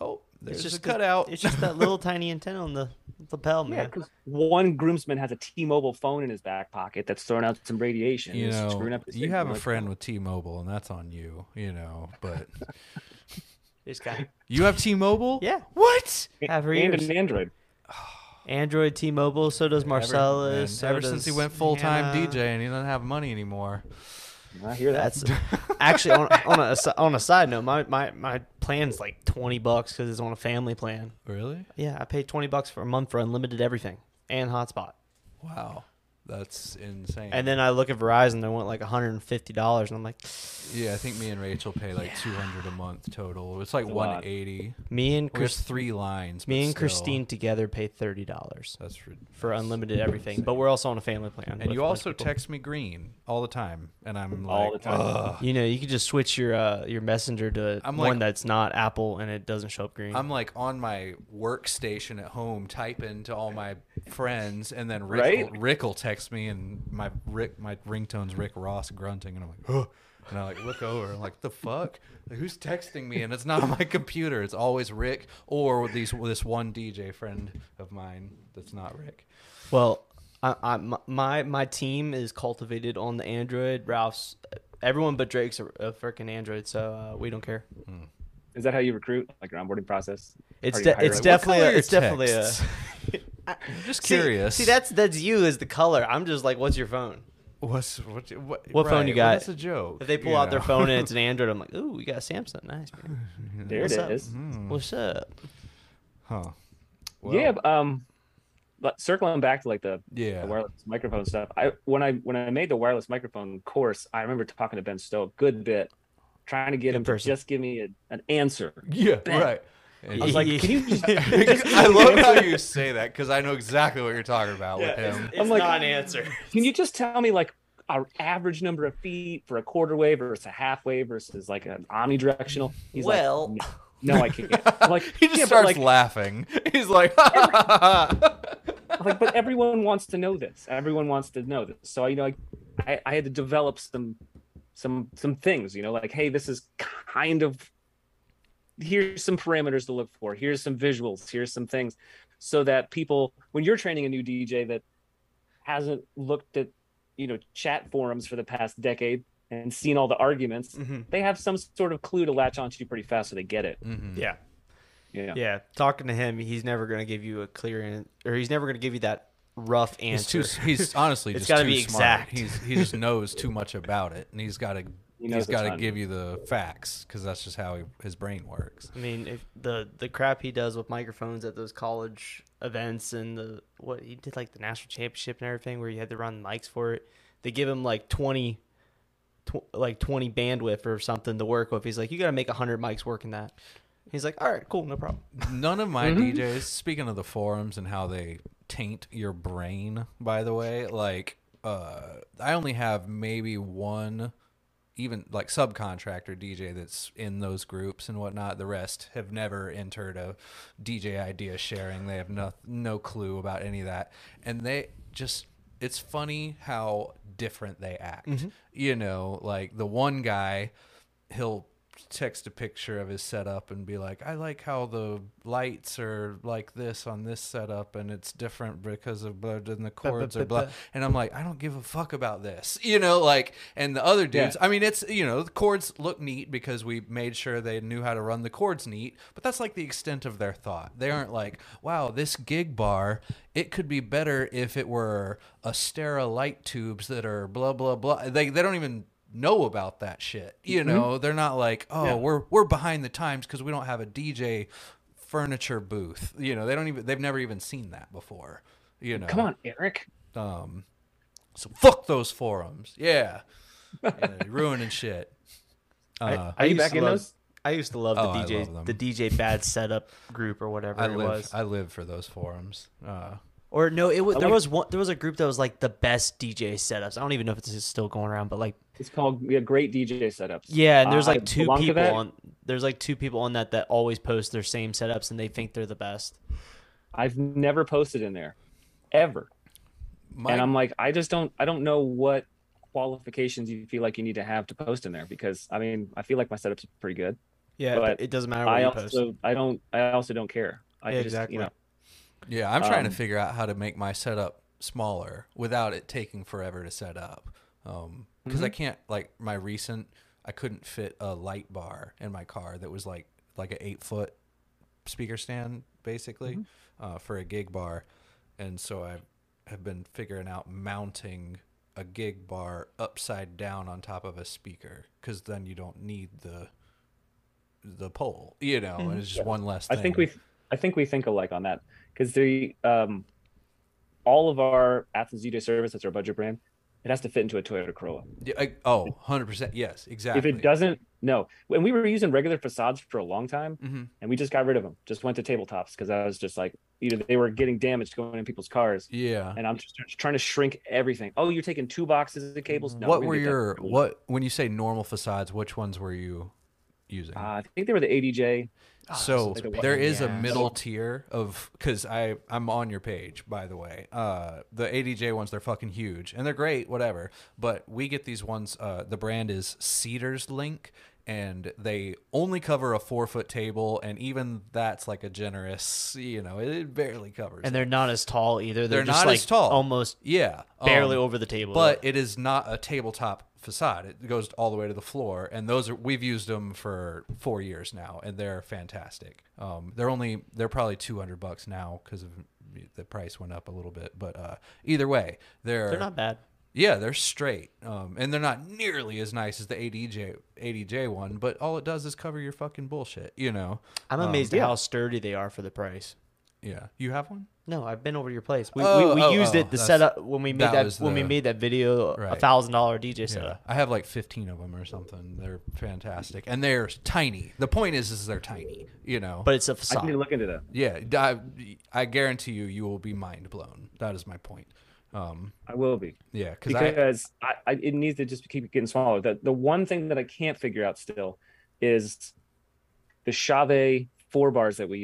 Speaker 2: oh, there's
Speaker 1: it's just
Speaker 2: a
Speaker 1: the-
Speaker 2: cutout.
Speaker 1: It's just that little tiny antenna on the lapel,
Speaker 3: Yeah,
Speaker 1: man.
Speaker 3: because one groomsman has a T-Mobile phone in his back pocket that's throwing out some radiation.
Speaker 2: you know,
Speaker 3: screwing up his
Speaker 2: you have a friend uh, with T-Mobile, and that's on you, you know. But
Speaker 1: This guy.
Speaker 2: you have T-Mobile,
Speaker 1: Yeah,
Speaker 2: What?
Speaker 1: have for
Speaker 3: and
Speaker 1: years.
Speaker 3: an Android.
Speaker 1: Android, T-Mobile. So does Marcellus.
Speaker 2: Ever,
Speaker 1: so
Speaker 2: ever since he went full time
Speaker 1: Hannah.
Speaker 2: DJ, and he doesn't have money anymore.
Speaker 3: I hear that.
Speaker 1: That's actually on, on a on a side note. My my my plan's like twenty bucks because it's on a family plan.
Speaker 2: Really?
Speaker 1: Yeah, I paid twenty bucks for a month for unlimited everything and hotspot.
Speaker 2: Wow, that's insane.
Speaker 1: And then I look at Verizon, they want like one hundred and fifty dollars, and I'm like,
Speaker 2: yeah, I think me and Rachel pay like two hundred a month total. It's like
Speaker 3: That's a
Speaker 2: one eighty.
Speaker 1: me and
Speaker 2: There's
Speaker 1: Chris,
Speaker 2: three lines.
Speaker 1: me and
Speaker 2: still,
Speaker 1: Christine together pay thirty dollars
Speaker 2: That's rid-
Speaker 1: for unlimited everything. But we're also on a family plan.
Speaker 2: And you also text me green all the time, and I'm like,
Speaker 3: All the time.
Speaker 2: "Ugh."
Speaker 1: You know, you could just switch your uh, your messenger to
Speaker 2: I'm
Speaker 1: one
Speaker 2: like-
Speaker 1: that's not Apple and it doesn't show up green.
Speaker 2: I'm like on my workstation at home, typing to all my friends, and then Rick,
Speaker 3: Right?
Speaker 2: will, Rick will text me, and my Rick, my ringtone's Rick Ross grunting, and I'm like, oh, and I like look over, I'm like, the fuck, like, who's texting me? And it's not on my computer; it's always Rick or these this one DJ friend of mine that's not Rick.
Speaker 1: Well, I, I, my- my my team is cultivated on the Android. Ralph's, everyone but Drake's a, a freaking Android, so uh, we don't care.
Speaker 3: Is that how you recruit? Like your onboarding process?
Speaker 1: It's de-
Speaker 3: hire
Speaker 1: it's
Speaker 3: a-
Speaker 2: What
Speaker 1: definitely a, it's
Speaker 2: your
Speaker 1: definitely a.
Speaker 2: texts? Just curious.
Speaker 1: See, that's that's you as the color. I'm just like, what's your phone?
Speaker 2: what's what what,
Speaker 1: What phone
Speaker 2: right,
Speaker 1: you
Speaker 2: well,
Speaker 1: got?
Speaker 2: that's a joke.
Speaker 1: If they pull
Speaker 2: you
Speaker 1: out their phone and it's an Android, I'm like, ooh, we got a Samsung. Nice, man.
Speaker 3: There
Speaker 1: What's
Speaker 3: it
Speaker 1: up?
Speaker 3: is.
Speaker 1: What's up?
Speaker 2: huh?
Speaker 3: yeah. but, Um, but circling back to like the,
Speaker 2: Yeah.
Speaker 3: the wireless microphone stuff. I when I when I made the wireless microphone course, I remember talking to Ben Stowe a good bit, trying to get
Speaker 1: Good
Speaker 3: him
Speaker 1: person.
Speaker 3: to just give me a, an answer.
Speaker 2: Yeah,
Speaker 3: Ben.
Speaker 2: right.
Speaker 3: I was like, can you just?
Speaker 2: I love how you say that because I know exactly what you're talking about with him.
Speaker 1: It's
Speaker 3: I'm like-
Speaker 1: not an answer.
Speaker 3: Can you just tell me like our average number of feet for a quarter wave versus a half wave versus like an omnidirectional? He's like,
Speaker 1: well,
Speaker 3: no, I can't. I'm like
Speaker 2: He just
Speaker 3: "Yeah,
Speaker 2: starts
Speaker 3: like,
Speaker 2: laughing. He's like,
Speaker 3: like, but everyone wants to know this. Everyone wants to know this. So you know, like, I, I had to develop some, some, some things. You know, like, hey, this is kind of. Here's some parameters to look for. Here's some visuals. Here's some things, so that people, when you're training a new DJ that hasn't looked at, you know, chat forums for the past decade and seen all the arguments,
Speaker 1: Mhm.
Speaker 3: they have some sort of clue to latch onto pretty fast, so they get it.
Speaker 2: Mhm.
Speaker 1: yeah,
Speaker 3: Yeah.
Speaker 1: yeah. Talking to him, he's never gonna give you a clear, an- or he's never gonna give you that rough
Speaker 2: He's
Speaker 1: answer.
Speaker 2: too. He's honestly
Speaker 1: It's
Speaker 2: just
Speaker 1: gotta
Speaker 2: too
Speaker 1: be
Speaker 2: smart.
Speaker 1: exact.
Speaker 2: He's he just knows too much about it, and he's got to.
Speaker 3: He knows
Speaker 2: He's
Speaker 3: a
Speaker 2: got to give you the facts because that's just how he, his brain works.
Speaker 1: I mean, if the the crap he does with microphones at those college events and the what he did like the national championship and everything, where you had to run mics for it. They give him like twenty, tw- like twenty bandwidth or something to work with. He's like, you got to make hundred mics working that. He's like, all right, cool, no problem.
Speaker 2: None of my
Speaker 3: Mm-hmm.
Speaker 2: DJs. Speaking of the forums and how they taint your brain, by the way, like uh, I only have maybe one, even like subcontractor DJ that's in those groups and whatnot. The rest have never entered a DJ idea sharing. They have no no clue about any of that, and they just. It's funny how different they act.
Speaker 3: Mm-hmm.
Speaker 2: You know, like the one guy, he'll text a picture of his setup and be like, I like how the lights are like this on this setup and it's different because of blah and the chords are blah. And I'm like, I don't give a fuck about this. You know, like and the other dudes, I mean it's you know, the chords look neat because we made sure they knew how to run the chords neat, but that's like the extent of their thought. They aren't like, wow, this gig bar, it could be better if it were Astera light tubes that are blah blah blah. They they don't even know about that shit. You know, they're not like, oh,
Speaker 3: Yeah.
Speaker 2: we're we're behind the times because we don't have a DJ furniture booth. You know, they don't even they've never even seen that before. You know,
Speaker 3: Come on, Erik.
Speaker 2: Um, so fuck those forums. Yeah, yeah ruining shit. Uh,
Speaker 1: I
Speaker 3: Are you
Speaker 1: used
Speaker 3: back in
Speaker 1: love,
Speaker 3: those?
Speaker 1: I used to love the
Speaker 2: Oh, I
Speaker 1: DJ,
Speaker 2: love
Speaker 1: the DJ bad setup group or whatever
Speaker 2: I
Speaker 1: it
Speaker 2: live
Speaker 1: was.
Speaker 2: I live for those forums. Uh,
Speaker 1: Or no, it was there
Speaker 3: like-
Speaker 1: was one there was a group that was like the best DJ setups. I don't even know if it's still going around, but like
Speaker 3: It's called yeah, great DJ setups.
Speaker 1: yeah, and there's
Speaker 3: Uh,
Speaker 1: like two people on there's like two people on that that always post their same setups and they think they're the best.
Speaker 3: I've never posted in there, ever.
Speaker 2: my,
Speaker 3: and I'm like, I just don't, I don't know what qualifications you feel like you need to have to post in there because I mean, I feel like my setup's pretty good.
Speaker 1: Yeah,
Speaker 3: But
Speaker 1: it doesn't matter what
Speaker 3: I
Speaker 1: you
Speaker 3: also,
Speaker 1: post.
Speaker 3: I don't, I also don't care. I
Speaker 1: Yeah,
Speaker 3: just,
Speaker 1: exactly.
Speaker 3: you know,
Speaker 2: yeah, I'm trying to
Speaker 3: um,
Speaker 2: figure out how to make my setup smaller without it taking forever to set up. Um, because I can't like my recent, I couldn't fit a light bar in my car that was like like an eight foot speaker stand basically uh, for a gig bar, and so I have been figuring out mounting a gig bar upside down on top of a speaker because then you don't need the the pole, you know, and it's just one less.
Speaker 3: I think we, I think we think alike on that because the, um, all of our Athens DJ service, that's our budget brand, it has to fit into a Toyota Corolla.
Speaker 2: Yeah, I, oh, 100 percent. Yes, exactly.
Speaker 3: If it doesn't, no. When we were using regular facades for a long time,
Speaker 2: Mhm.
Speaker 3: and we just got rid of them, just went to tabletops because I was just like, you know, they were getting damaged going in people's cars,
Speaker 2: Yeah.
Speaker 3: and I'm just trying to shrink everything. Oh, you're taking two boxes of cables? No,
Speaker 2: what
Speaker 3: were
Speaker 2: your what when you say normal facades? Which ones were you using?
Speaker 3: Uh, I think they were the ADJ.
Speaker 2: so
Speaker 3: there is a
Speaker 2: there
Speaker 1: pain in
Speaker 2: is
Speaker 1: the
Speaker 2: a middle tier of because I I'm on your page by the way. Uh, the ADJ ones they're fucking huge and they're great, whatever. But we get these ones. Uh, the brand is Cedars Link. And they only cover a four foot table, and even that's like a generous, you know, it barely covers.
Speaker 1: and
Speaker 2: it.
Speaker 1: they're not as tall either. They're,
Speaker 2: They're not
Speaker 1: like
Speaker 2: as tall.
Speaker 1: almost
Speaker 2: yeah,
Speaker 1: barely
Speaker 2: um,
Speaker 1: over the table.
Speaker 2: but it is not a tabletop facade. It goes all the way to the floor, and those are we've used them for four years now, and they're fantastic. Um, they're only they're probably two hundred bucks now because of the price went up a little bit, but uh, either way, they're
Speaker 1: they're not bad.
Speaker 2: yeah they're straight, um, and they're not nearly as nice as the ADJ ADJ one, but all it does is cover your fucking bullshit, you know.
Speaker 1: I'm amazed at
Speaker 3: yeah.
Speaker 1: how sturdy they are for the price.
Speaker 2: Yeah, you have one.
Speaker 1: No, I've been over to your place. We
Speaker 2: Oh,
Speaker 1: we, we
Speaker 2: oh,
Speaker 1: used
Speaker 2: oh,
Speaker 1: it to
Speaker 2: that's-
Speaker 1: set up when we made
Speaker 2: that
Speaker 1: that,
Speaker 2: was
Speaker 1: when we made that video a thousand dollar DJ
Speaker 2: Yeah,
Speaker 1: setup.
Speaker 2: I have like 15 of them or something. They're fantastic, and they're tiny. The point is, is they're tiny. You know,
Speaker 1: But it's a a
Speaker 3: I need to
Speaker 1: facade.
Speaker 3: look into that.
Speaker 2: yeah, I, I guarantee you, you will be mind blown. That is my point. Um,
Speaker 3: I will be
Speaker 2: yeah, because I
Speaker 3: because I, I, it needs to just keep getting smaller. The the one thing that I can't figure out still is the Chauvet four bars that we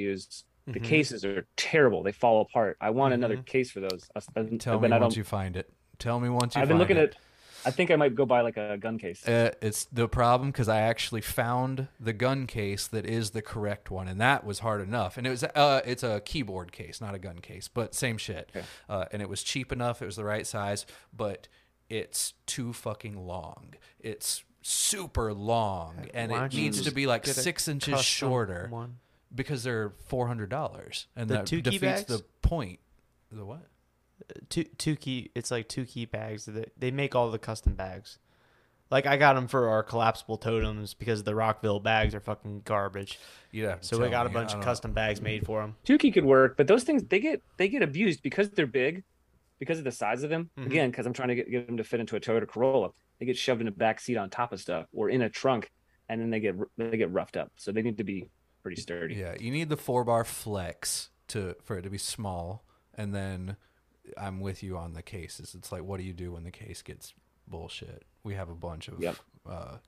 Speaker 3: used. The cases are terrible. They fall apart. I want another
Speaker 1: Mhm.
Speaker 3: case for those. I- I-
Speaker 2: tell
Speaker 3: but
Speaker 2: me
Speaker 3: I
Speaker 2: once
Speaker 3: don't.
Speaker 2: you find it. Tell me once you.
Speaker 3: I've been looking
Speaker 2: it.
Speaker 3: at. I think I might go buy like a gun case.
Speaker 2: Uh, it's the problem because I actually found the gun case that is the correct one, and that was hard enough. And it was uh, it's a keyboard case, not a gun case, but same shit.
Speaker 3: Okay.
Speaker 2: Uh, and it was cheap enough; it was the right size, but it's too fucking long. It's super long, and
Speaker 1: Why
Speaker 2: it needs to be like six inches shorter
Speaker 1: one.
Speaker 2: Because they're four hundred dollars, and
Speaker 1: The
Speaker 2: that
Speaker 1: two key
Speaker 2: defeats
Speaker 1: bags?
Speaker 2: the point. The what?
Speaker 1: two two key it's like two key bags that they make all the custom bags like i got them for our collapsible totems because the rockville bags are fucking garbage
Speaker 2: Yeah.
Speaker 1: so we got a bunch of custom bags made for them
Speaker 3: Tuki could work, but those things they get they get abused because they're big, because of the size of them.
Speaker 1: Mhm.
Speaker 3: Again, because I'm trying to get, get them to fit into a Toyota Corolla. They get shoved in the back seat on top of stuff or in a trunk, and then they get they get roughed up. So they need to be pretty sturdy.
Speaker 2: Yeah, you need the four bar flex to for it to be small, and then I'm with you on the cases. It's like, what do you do when the case gets bullshit? We have a bunch of
Speaker 3: Yep.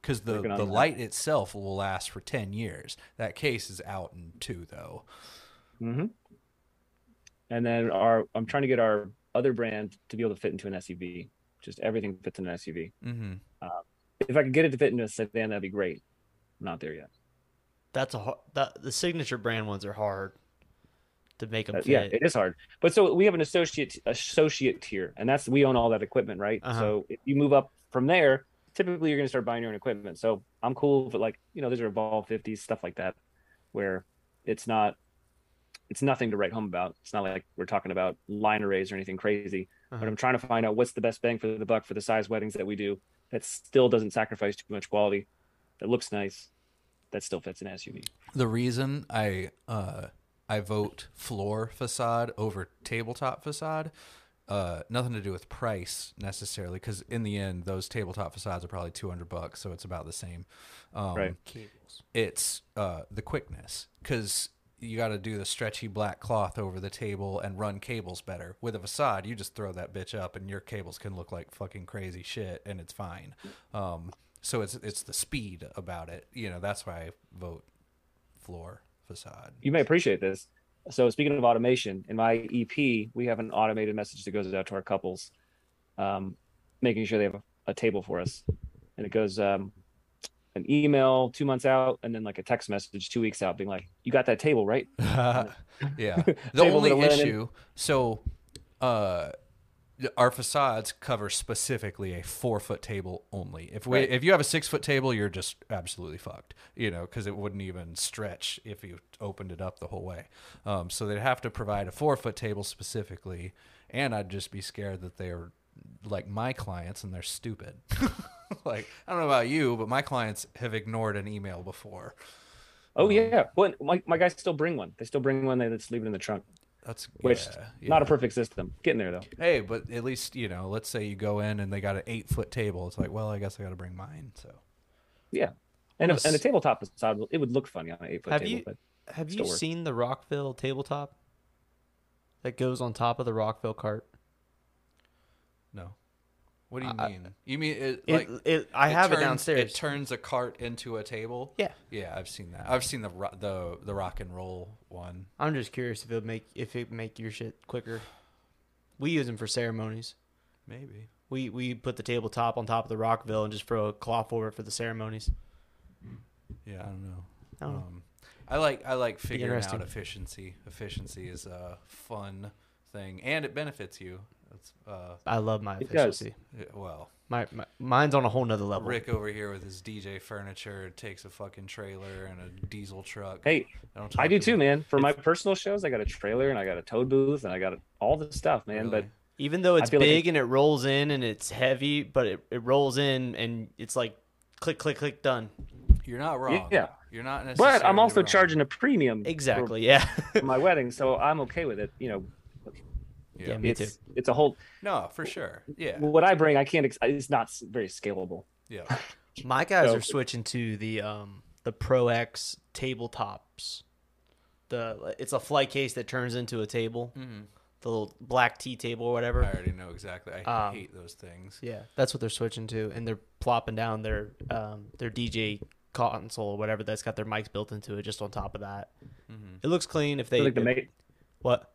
Speaker 2: because the the
Speaker 3: that.
Speaker 2: light itself will last for ten years. That case is out in two though.
Speaker 3: Mm-hmm. And then our I'm trying to get our other brand to be able to fit into an SUV. Just everything fits in an SUV.
Speaker 2: Mm-hmm.
Speaker 3: If I could get it to fit into a sedan, that'd be great. not there yet.
Speaker 1: That's a har- that the signature brand ones are hard to make them
Speaker 3: Uh,
Speaker 1: fit.
Speaker 3: yeah, it is hard. But so we have an associate associate tier, and that's we own all that equipment, right?
Speaker 1: Uh-huh.
Speaker 3: So if you move up from there, typically you're going to start buying your own equipment. So I'm cool with like you know these are Evolve 50s stuff like that, where it's not it's nothing to write home about. It's not like we're talking about line arrays or anything crazy.
Speaker 1: Uh-huh.
Speaker 3: But I'm trying to find out what's the best bang for the buck for the size weddings that we do that still doesn't sacrifice too much quality, that looks nice, that still fits an SUV.
Speaker 2: The reason I uh, I vote floor facade over tabletop facade, uh, nothing to do with price necessarily, because in the end, those tabletop facades are probably two hundred bucks, so it's about the same. Um,
Speaker 3: Right.
Speaker 1: Cables.
Speaker 2: It's uh, the quickness, because you got to do the stretchy black cloth over the table and run cables better. With a facade, you just throw that bitch up, and your cables can look like fucking crazy shit, and it's fine. Um, so it's it's the speed about it. You know, that's why I vote floor facade.
Speaker 3: you may appreciate this. So speaking of automation, in my EP, we have an automated message that goes out to our couples, um, making sure they have a, a table for us, and it goes um, an email two months out, and then like a text message two weeks out, being like, "You got that table, right?"
Speaker 2: yeah. The only
Speaker 3: that are linen.
Speaker 2: issue, so uh, our facades cover specifically a four foot table only. If we,
Speaker 3: Right.
Speaker 2: if you have a six foot table, you're just absolutely fucked. You know, because it wouldn't even stretch if you opened it up the whole way. Um, so they'd have to provide a four foot table specifically, and I'd just be scared that they're like my clients and they're stupid. like I don't know about you, but my clients have ignored an email before.
Speaker 3: Oh
Speaker 2: Um,
Speaker 3: yeah, well, my my guys still bring one. They still bring one. They just leave it in the trunk.
Speaker 2: That's
Speaker 3: Which
Speaker 2: yeah,
Speaker 3: not a perfect system. Getting there though.
Speaker 2: Hey, but at least you know. Let's say you go in and they got an eight foot table. It's like, well, I guess I got to bring mine. So
Speaker 3: Yeah, and a, and a tabletop facade, it would look funny on an eight foot
Speaker 1: Have
Speaker 3: table.
Speaker 1: you-
Speaker 3: But
Speaker 1: Have you
Speaker 3: Still work.
Speaker 1: seen the Rockville tabletop that goes on top of the Rockville cart?
Speaker 2: What do you
Speaker 1: I-
Speaker 2: mean? You mean it
Speaker 1: It,
Speaker 2: like
Speaker 1: it, I have
Speaker 2: turns,
Speaker 1: it downstairs.
Speaker 2: It turns a cart into a table.
Speaker 1: yeah,
Speaker 2: Yeah, I've seen that. I've seen the ro- the the rock and roll one.
Speaker 1: I'm just curious if it make if it make your shit quicker. We use them for ceremonies.
Speaker 2: Maybe.
Speaker 1: We we put the tabletop on top of the Rockville and just throw a cloth over it for the ceremonies.
Speaker 2: Yeah, I don't know.
Speaker 1: I don't know.
Speaker 2: Um, I like I like figuring out
Speaker 1: interesting.
Speaker 2: efficiency. Efficiency is a fun thing, and it benefits you. That's uh,
Speaker 1: I love my efficiency.
Speaker 2: yeah, well.
Speaker 1: My, my mine's on a whole nother level.
Speaker 2: Rick over here with his DJ furniture takes a fucking trailer and a diesel truck.
Speaker 3: hey,
Speaker 2: don't
Speaker 3: I do too,
Speaker 2: me.
Speaker 3: man. For my personal shows, I got a trailer and I got a toad booth and I got all the stuff, man.
Speaker 2: Really?
Speaker 1: Even though it's
Speaker 3: feel like
Speaker 1: big and it rolls in and it's heavy, but it, it rolls in and it's like click click click done.
Speaker 2: You're not wrong.
Speaker 3: Yeah.
Speaker 2: You're not
Speaker 3: But,
Speaker 2: necessarily
Speaker 3: but I'm also
Speaker 2: wrong.
Speaker 3: charging a premium for-
Speaker 1: Exactly. Yeah.
Speaker 3: for my wedding, so I'm okay with it. You know,
Speaker 2: Yeah.
Speaker 1: Yeah, me
Speaker 3: it's
Speaker 1: too.
Speaker 3: it's a whole.
Speaker 2: No, for sure. Yeah.
Speaker 3: What I bring, I can't. ex- It's not very scalable.
Speaker 2: Yeah.
Speaker 1: My guys
Speaker 3: So-
Speaker 1: are switching to the um the Pro X tabletops. The it's a flight case that turns into a table.
Speaker 2: Mhm.
Speaker 1: The little black tea table or whatever.
Speaker 2: I already know exactly. I
Speaker 1: Um,
Speaker 2: hate those things.
Speaker 1: Yeah, that's what they're switching to, and they're plopping down their um their DJ console or whatever that's got their mics built into it just on top of that.
Speaker 2: Mm-hmm.
Speaker 1: It looks clean if they
Speaker 3: like the Ma-
Speaker 1: what?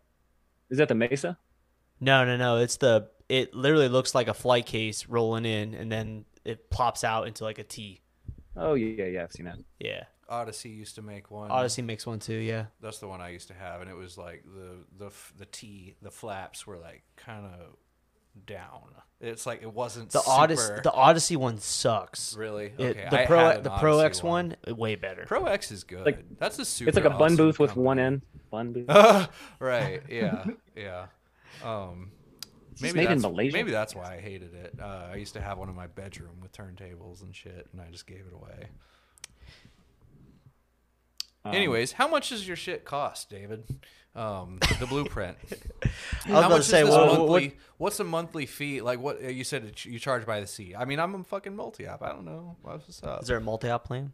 Speaker 3: is that the Mesa?
Speaker 1: No, no, no. It's the it literally looks like a flight case rolling in, and then it plops out into like a T.
Speaker 3: Oh yeah, yeah, I've seen that.
Speaker 1: Yeah,
Speaker 2: Odyssey used to make one.
Speaker 1: Odyssey makes one too. Yeah,
Speaker 2: That's the one I used to have, and it was like the the the T the flaps were like kind of down. It's like it wasn't
Speaker 1: the
Speaker 2: super,
Speaker 1: Odyssey the Odyssey one sucks.
Speaker 2: really
Speaker 1: It-
Speaker 2: okay.
Speaker 1: the
Speaker 2: I
Speaker 1: Pro
Speaker 2: had an
Speaker 1: the Pro
Speaker 2: Odyssey
Speaker 1: X one way better.
Speaker 2: Pro X is good.
Speaker 3: Like-
Speaker 2: That's a super.
Speaker 3: It's like a bun
Speaker 2: awesome
Speaker 3: booth with
Speaker 2: company.
Speaker 3: one end. Bun booth.
Speaker 2: right. Yeah. Yeah. Um, maybe
Speaker 3: made in
Speaker 2: that's,
Speaker 3: Malaysia?
Speaker 2: maybe that's why I hated it. Uh, I used to have one in my bedroom with turntables and shit, and I just gave it away.
Speaker 3: Um,
Speaker 2: Anyways, how much does your shit cost, David? Um, the blueprint.
Speaker 1: I was
Speaker 2: how much
Speaker 1: to
Speaker 2: is
Speaker 1: say,
Speaker 2: this
Speaker 1: what- what-
Speaker 2: monthly? What's a monthly fee? Like what you said? You charge by the seat. I mean, I'm a fucking multi-op. I don't know what's up.
Speaker 1: Is there a multi-op plan?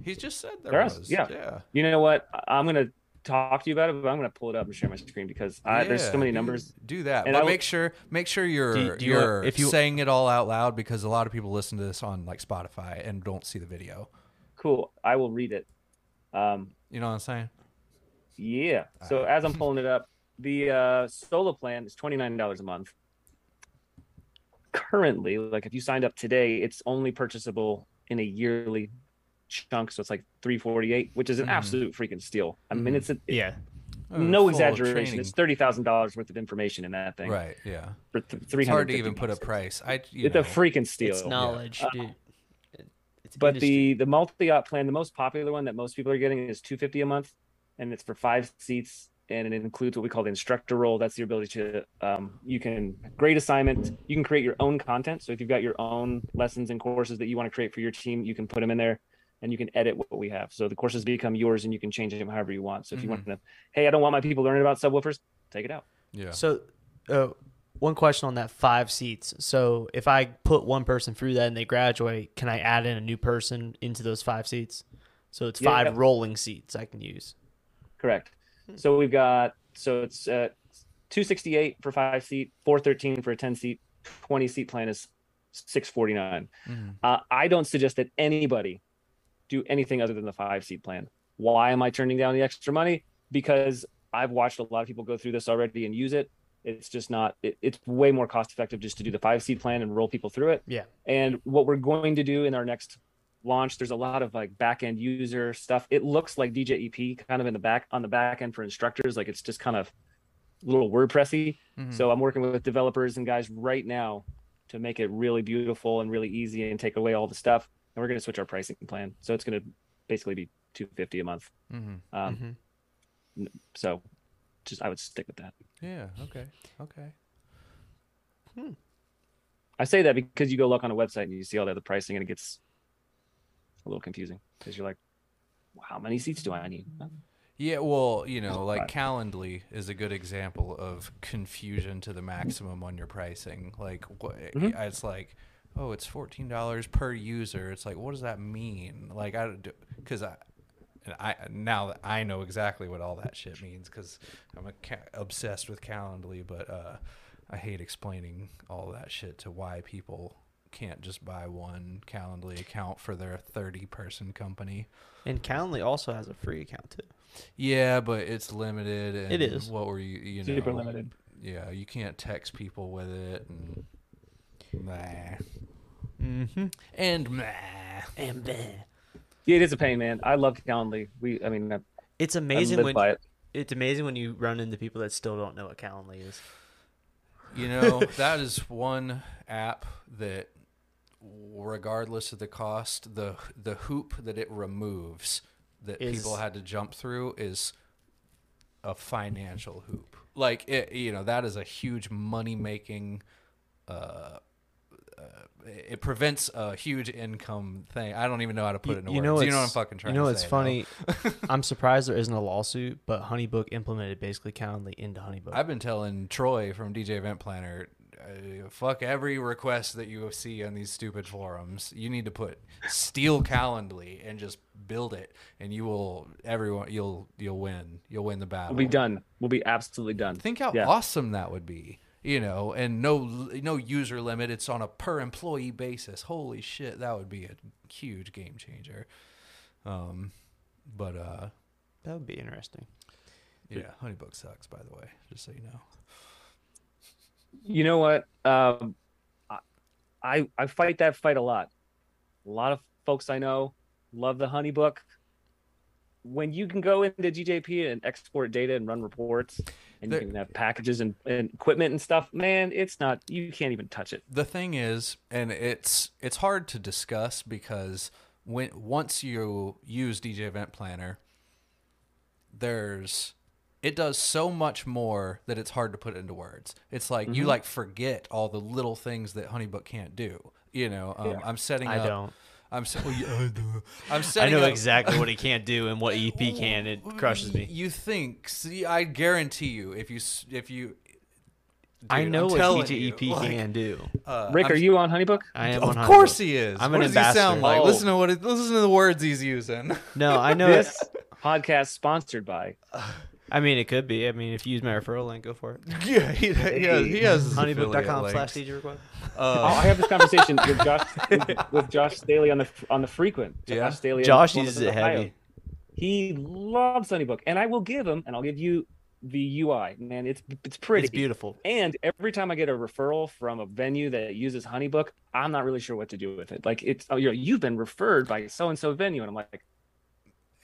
Speaker 2: He just said there,
Speaker 3: There is,
Speaker 2: was.
Speaker 3: yeah.
Speaker 2: Yeah.
Speaker 3: You know what? I'm gonna talk to you about it, but I'm gonna pull it up and share my screen because I, there's so many
Speaker 2: do-
Speaker 3: numbers.
Speaker 2: Do that,
Speaker 3: And
Speaker 2: but
Speaker 3: I
Speaker 2: make sure make sure you're
Speaker 1: Do do you
Speaker 2: you're
Speaker 1: if you-
Speaker 2: saying it all out loud because a lot of people listen to this on like Spotify and don't see the video.
Speaker 3: Cool. I will read it. Um,
Speaker 2: You know what I'm saying?
Speaker 3: yeah. So as I'm pulling it up, the uh, solo plan is twenty nine dollars a month. Currently, like if you signed up today, it's only purchasable in a yearly chunk, so it's like 348, which is an
Speaker 2: Mhm.
Speaker 3: absolute freaking steal. I mean,
Speaker 2: Mhm.
Speaker 3: it's a,
Speaker 1: Yeah.
Speaker 2: Oh,
Speaker 3: no exaggeration.
Speaker 2: training.
Speaker 3: It's thirty thousand dollars worth of information in that thing.
Speaker 2: right. Yeah.
Speaker 3: For th- 350
Speaker 2: It's hard to even put a price. I. You
Speaker 3: It's
Speaker 2: know,
Speaker 3: a freaking steal.
Speaker 1: It's knowledge,
Speaker 3: Uh,
Speaker 1: dude. It- It's
Speaker 3: But
Speaker 1: industry.
Speaker 3: the the multi-op plan, the most popular one that most people are getting is 250 a month, and it's for five seats, and it includes what we call the instructor role. That's the ability to um, you can grade assignment, you can create your own content. So if you've got your own lessons and courses that you want to create for your team, you can put them in there, and you can edit what we have. So the courses become yours, and you can change them however you want. So if you want to, hey, I don't want my people learning about subwoofers, take it out.
Speaker 2: Yeah.
Speaker 1: So, uh, one question on that five seats. So, if I put one person through that and they graduate, can I add in a new person into those five seats? So it's
Speaker 3: Yeah.
Speaker 1: five rolling seats I can use.
Speaker 3: Correct. So we've got so it's uh, 268 for five seat, 413 for a 10 seat, 20 seat plan is 649.
Speaker 2: Mhm.
Speaker 3: Uh, I don't suggest that anybody do anything other than the five seat plan. Why am I turning down the extra money? Because I've watched a lot of people go through this already and use it. It's just not. It, it's way more cost effective just to do the five seat plan and roll people through it.
Speaker 1: Yeah.
Speaker 3: And what we're going to do in our next launch, there's a lot of like back end user stuff. It looks like DJEP kind of in the back on the back end for instructors. Like it's just kind of a little WordPressy.
Speaker 2: Mhm.
Speaker 3: So I'm working with developers and guys right now to make it really beautiful and really easy and take away all the stuff. And we're going to switch our pricing plan. So it's going to basically be 250 a month.
Speaker 2: Mhm.
Speaker 3: Um,
Speaker 1: Mhm.
Speaker 3: So just I would stick with that.
Speaker 2: Yeah. Okay. Okay.
Speaker 3: I say that because you go look on a website and you see all the other pricing and it gets a little confusing because you're like, well, how many seats do I need?
Speaker 2: Yeah, well, you know, like Calendly is a good example of confusion to the maximum on your pricing. Like, what,
Speaker 3: Mhm.
Speaker 2: it's like, oh, it's fourteen dollars per user. It's like, what does that mean? Like, I because I. And I now that I know exactly what all that shit means because I'm a ca- obsessed with Calendly, but uh, I hate explaining all that shit to why people can't just buy one Calendly account for their 30 person company.
Speaker 1: And Calendly also has a free account too.
Speaker 2: Yeah, but it's limited. And
Speaker 1: It is.
Speaker 2: What were you? You know,
Speaker 3: Super limited.
Speaker 2: Yeah, you can't text people with it, and meh.
Speaker 1: Mm-hmm.
Speaker 2: and meh.
Speaker 1: And then
Speaker 3: Yeah, it is a pain, man. I love Calendly. We, I mean, I,
Speaker 1: it's amazing when
Speaker 3: by it.
Speaker 1: it's amazing when you run into people that still don't know what Calendly is.
Speaker 2: You know, that is one app that, regardless of the cost, the the hoop that it removes that
Speaker 1: Is-
Speaker 2: people had to jump through is a financial hoop. Like it, you know, that is a huge money making. Uh, uh, it prevents a huge income thing. I don't even know how to put
Speaker 1: You-
Speaker 2: it into
Speaker 1: you
Speaker 2: words.
Speaker 1: know
Speaker 2: you know what I'm fucking trying
Speaker 1: You know
Speaker 2: to
Speaker 1: what's funny? I'm surprised there isn't a lawsuit, but Honeybook implemented basically Calendly into Honeybook.
Speaker 2: I've been telling Troy from DJ Event Planner, uh, fuck every request that you see on these stupid forums. You need to put steal Calendly and just build it, and you will everyone you'll you'll win. You'll win the battle.
Speaker 3: We'll be done. We'll be absolutely done.
Speaker 2: Think how
Speaker 3: Yeah.
Speaker 2: awesome that would be. You know, and no no user limit. It's on a per employee basis. Holy shit, that would be a huge game changer. Um, but uh,
Speaker 1: that would be interesting.
Speaker 2: yeah, Honeybook sucks. By the way, just so you know.
Speaker 3: You know what? Um, I- I I fight that fight a lot. A lot of folks I know love the Honeybook. When you can go into DJEP and export data and run reports, and
Speaker 2: There-
Speaker 3: you can have packages and, and equipment and stuff, man, it's not. You can't even touch it.
Speaker 2: the thing is and it's it's hard to discuss because when once you use dj event planner there's it does so much more that it's hard to put into words it's like
Speaker 3: Mm-hmm.
Speaker 2: you like forget all the little things that honeybook can't do you know um,
Speaker 3: Yeah.
Speaker 2: i'm setting
Speaker 1: I
Speaker 2: up
Speaker 1: don't.
Speaker 2: I'm se- well, yeah, I do. i'm
Speaker 1: I know
Speaker 2: up
Speaker 1: exactly what he can't do and what EP can. It crushes me.
Speaker 2: you think see i guarantee you if you if you
Speaker 1: I know
Speaker 2: I'm
Speaker 1: what
Speaker 2: telling
Speaker 1: DJEP
Speaker 2: like,
Speaker 1: can do.
Speaker 2: uh,
Speaker 3: Rick,
Speaker 2: I'm
Speaker 3: are you on Honeybook?
Speaker 1: I am.
Speaker 2: Of
Speaker 1: on
Speaker 2: course he is.
Speaker 1: I'm
Speaker 2: what
Speaker 1: an
Speaker 2: does he sound like?
Speaker 3: Oh.
Speaker 2: Listen to what it, listen to the words he's using.
Speaker 1: No, I know.
Speaker 3: This
Speaker 1: it.
Speaker 3: podcast sponsored by
Speaker 1: I mean, it could be. I mean, if you use my referral link, go for it.
Speaker 2: yeah, he, he has, he has
Speaker 1: Honeybook.com slash
Speaker 2: links.
Speaker 1: DJ request.
Speaker 3: Oh,
Speaker 2: Uh,
Speaker 3: I have this conversation with Josh with, with Josh Staley on the on the frequent. Josh
Speaker 2: Yeah.
Speaker 3: Staley.
Speaker 1: Josh
Speaker 3: Columbus,
Speaker 1: uses it
Speaker 3: Ohio.
Speaker 1: heavy.
Speaker 3: He loves Honeybook, and I will give him, and I'll give you the UI, man, it's it's pretty.
Speaker 1: It's beautiful.
Speaker 3: And every time I get a referral from a venue that uses HoneyBook, I'm not really sure what to do with it. Like it's oh, you know, you've been referred by so and so venue, and I'm like,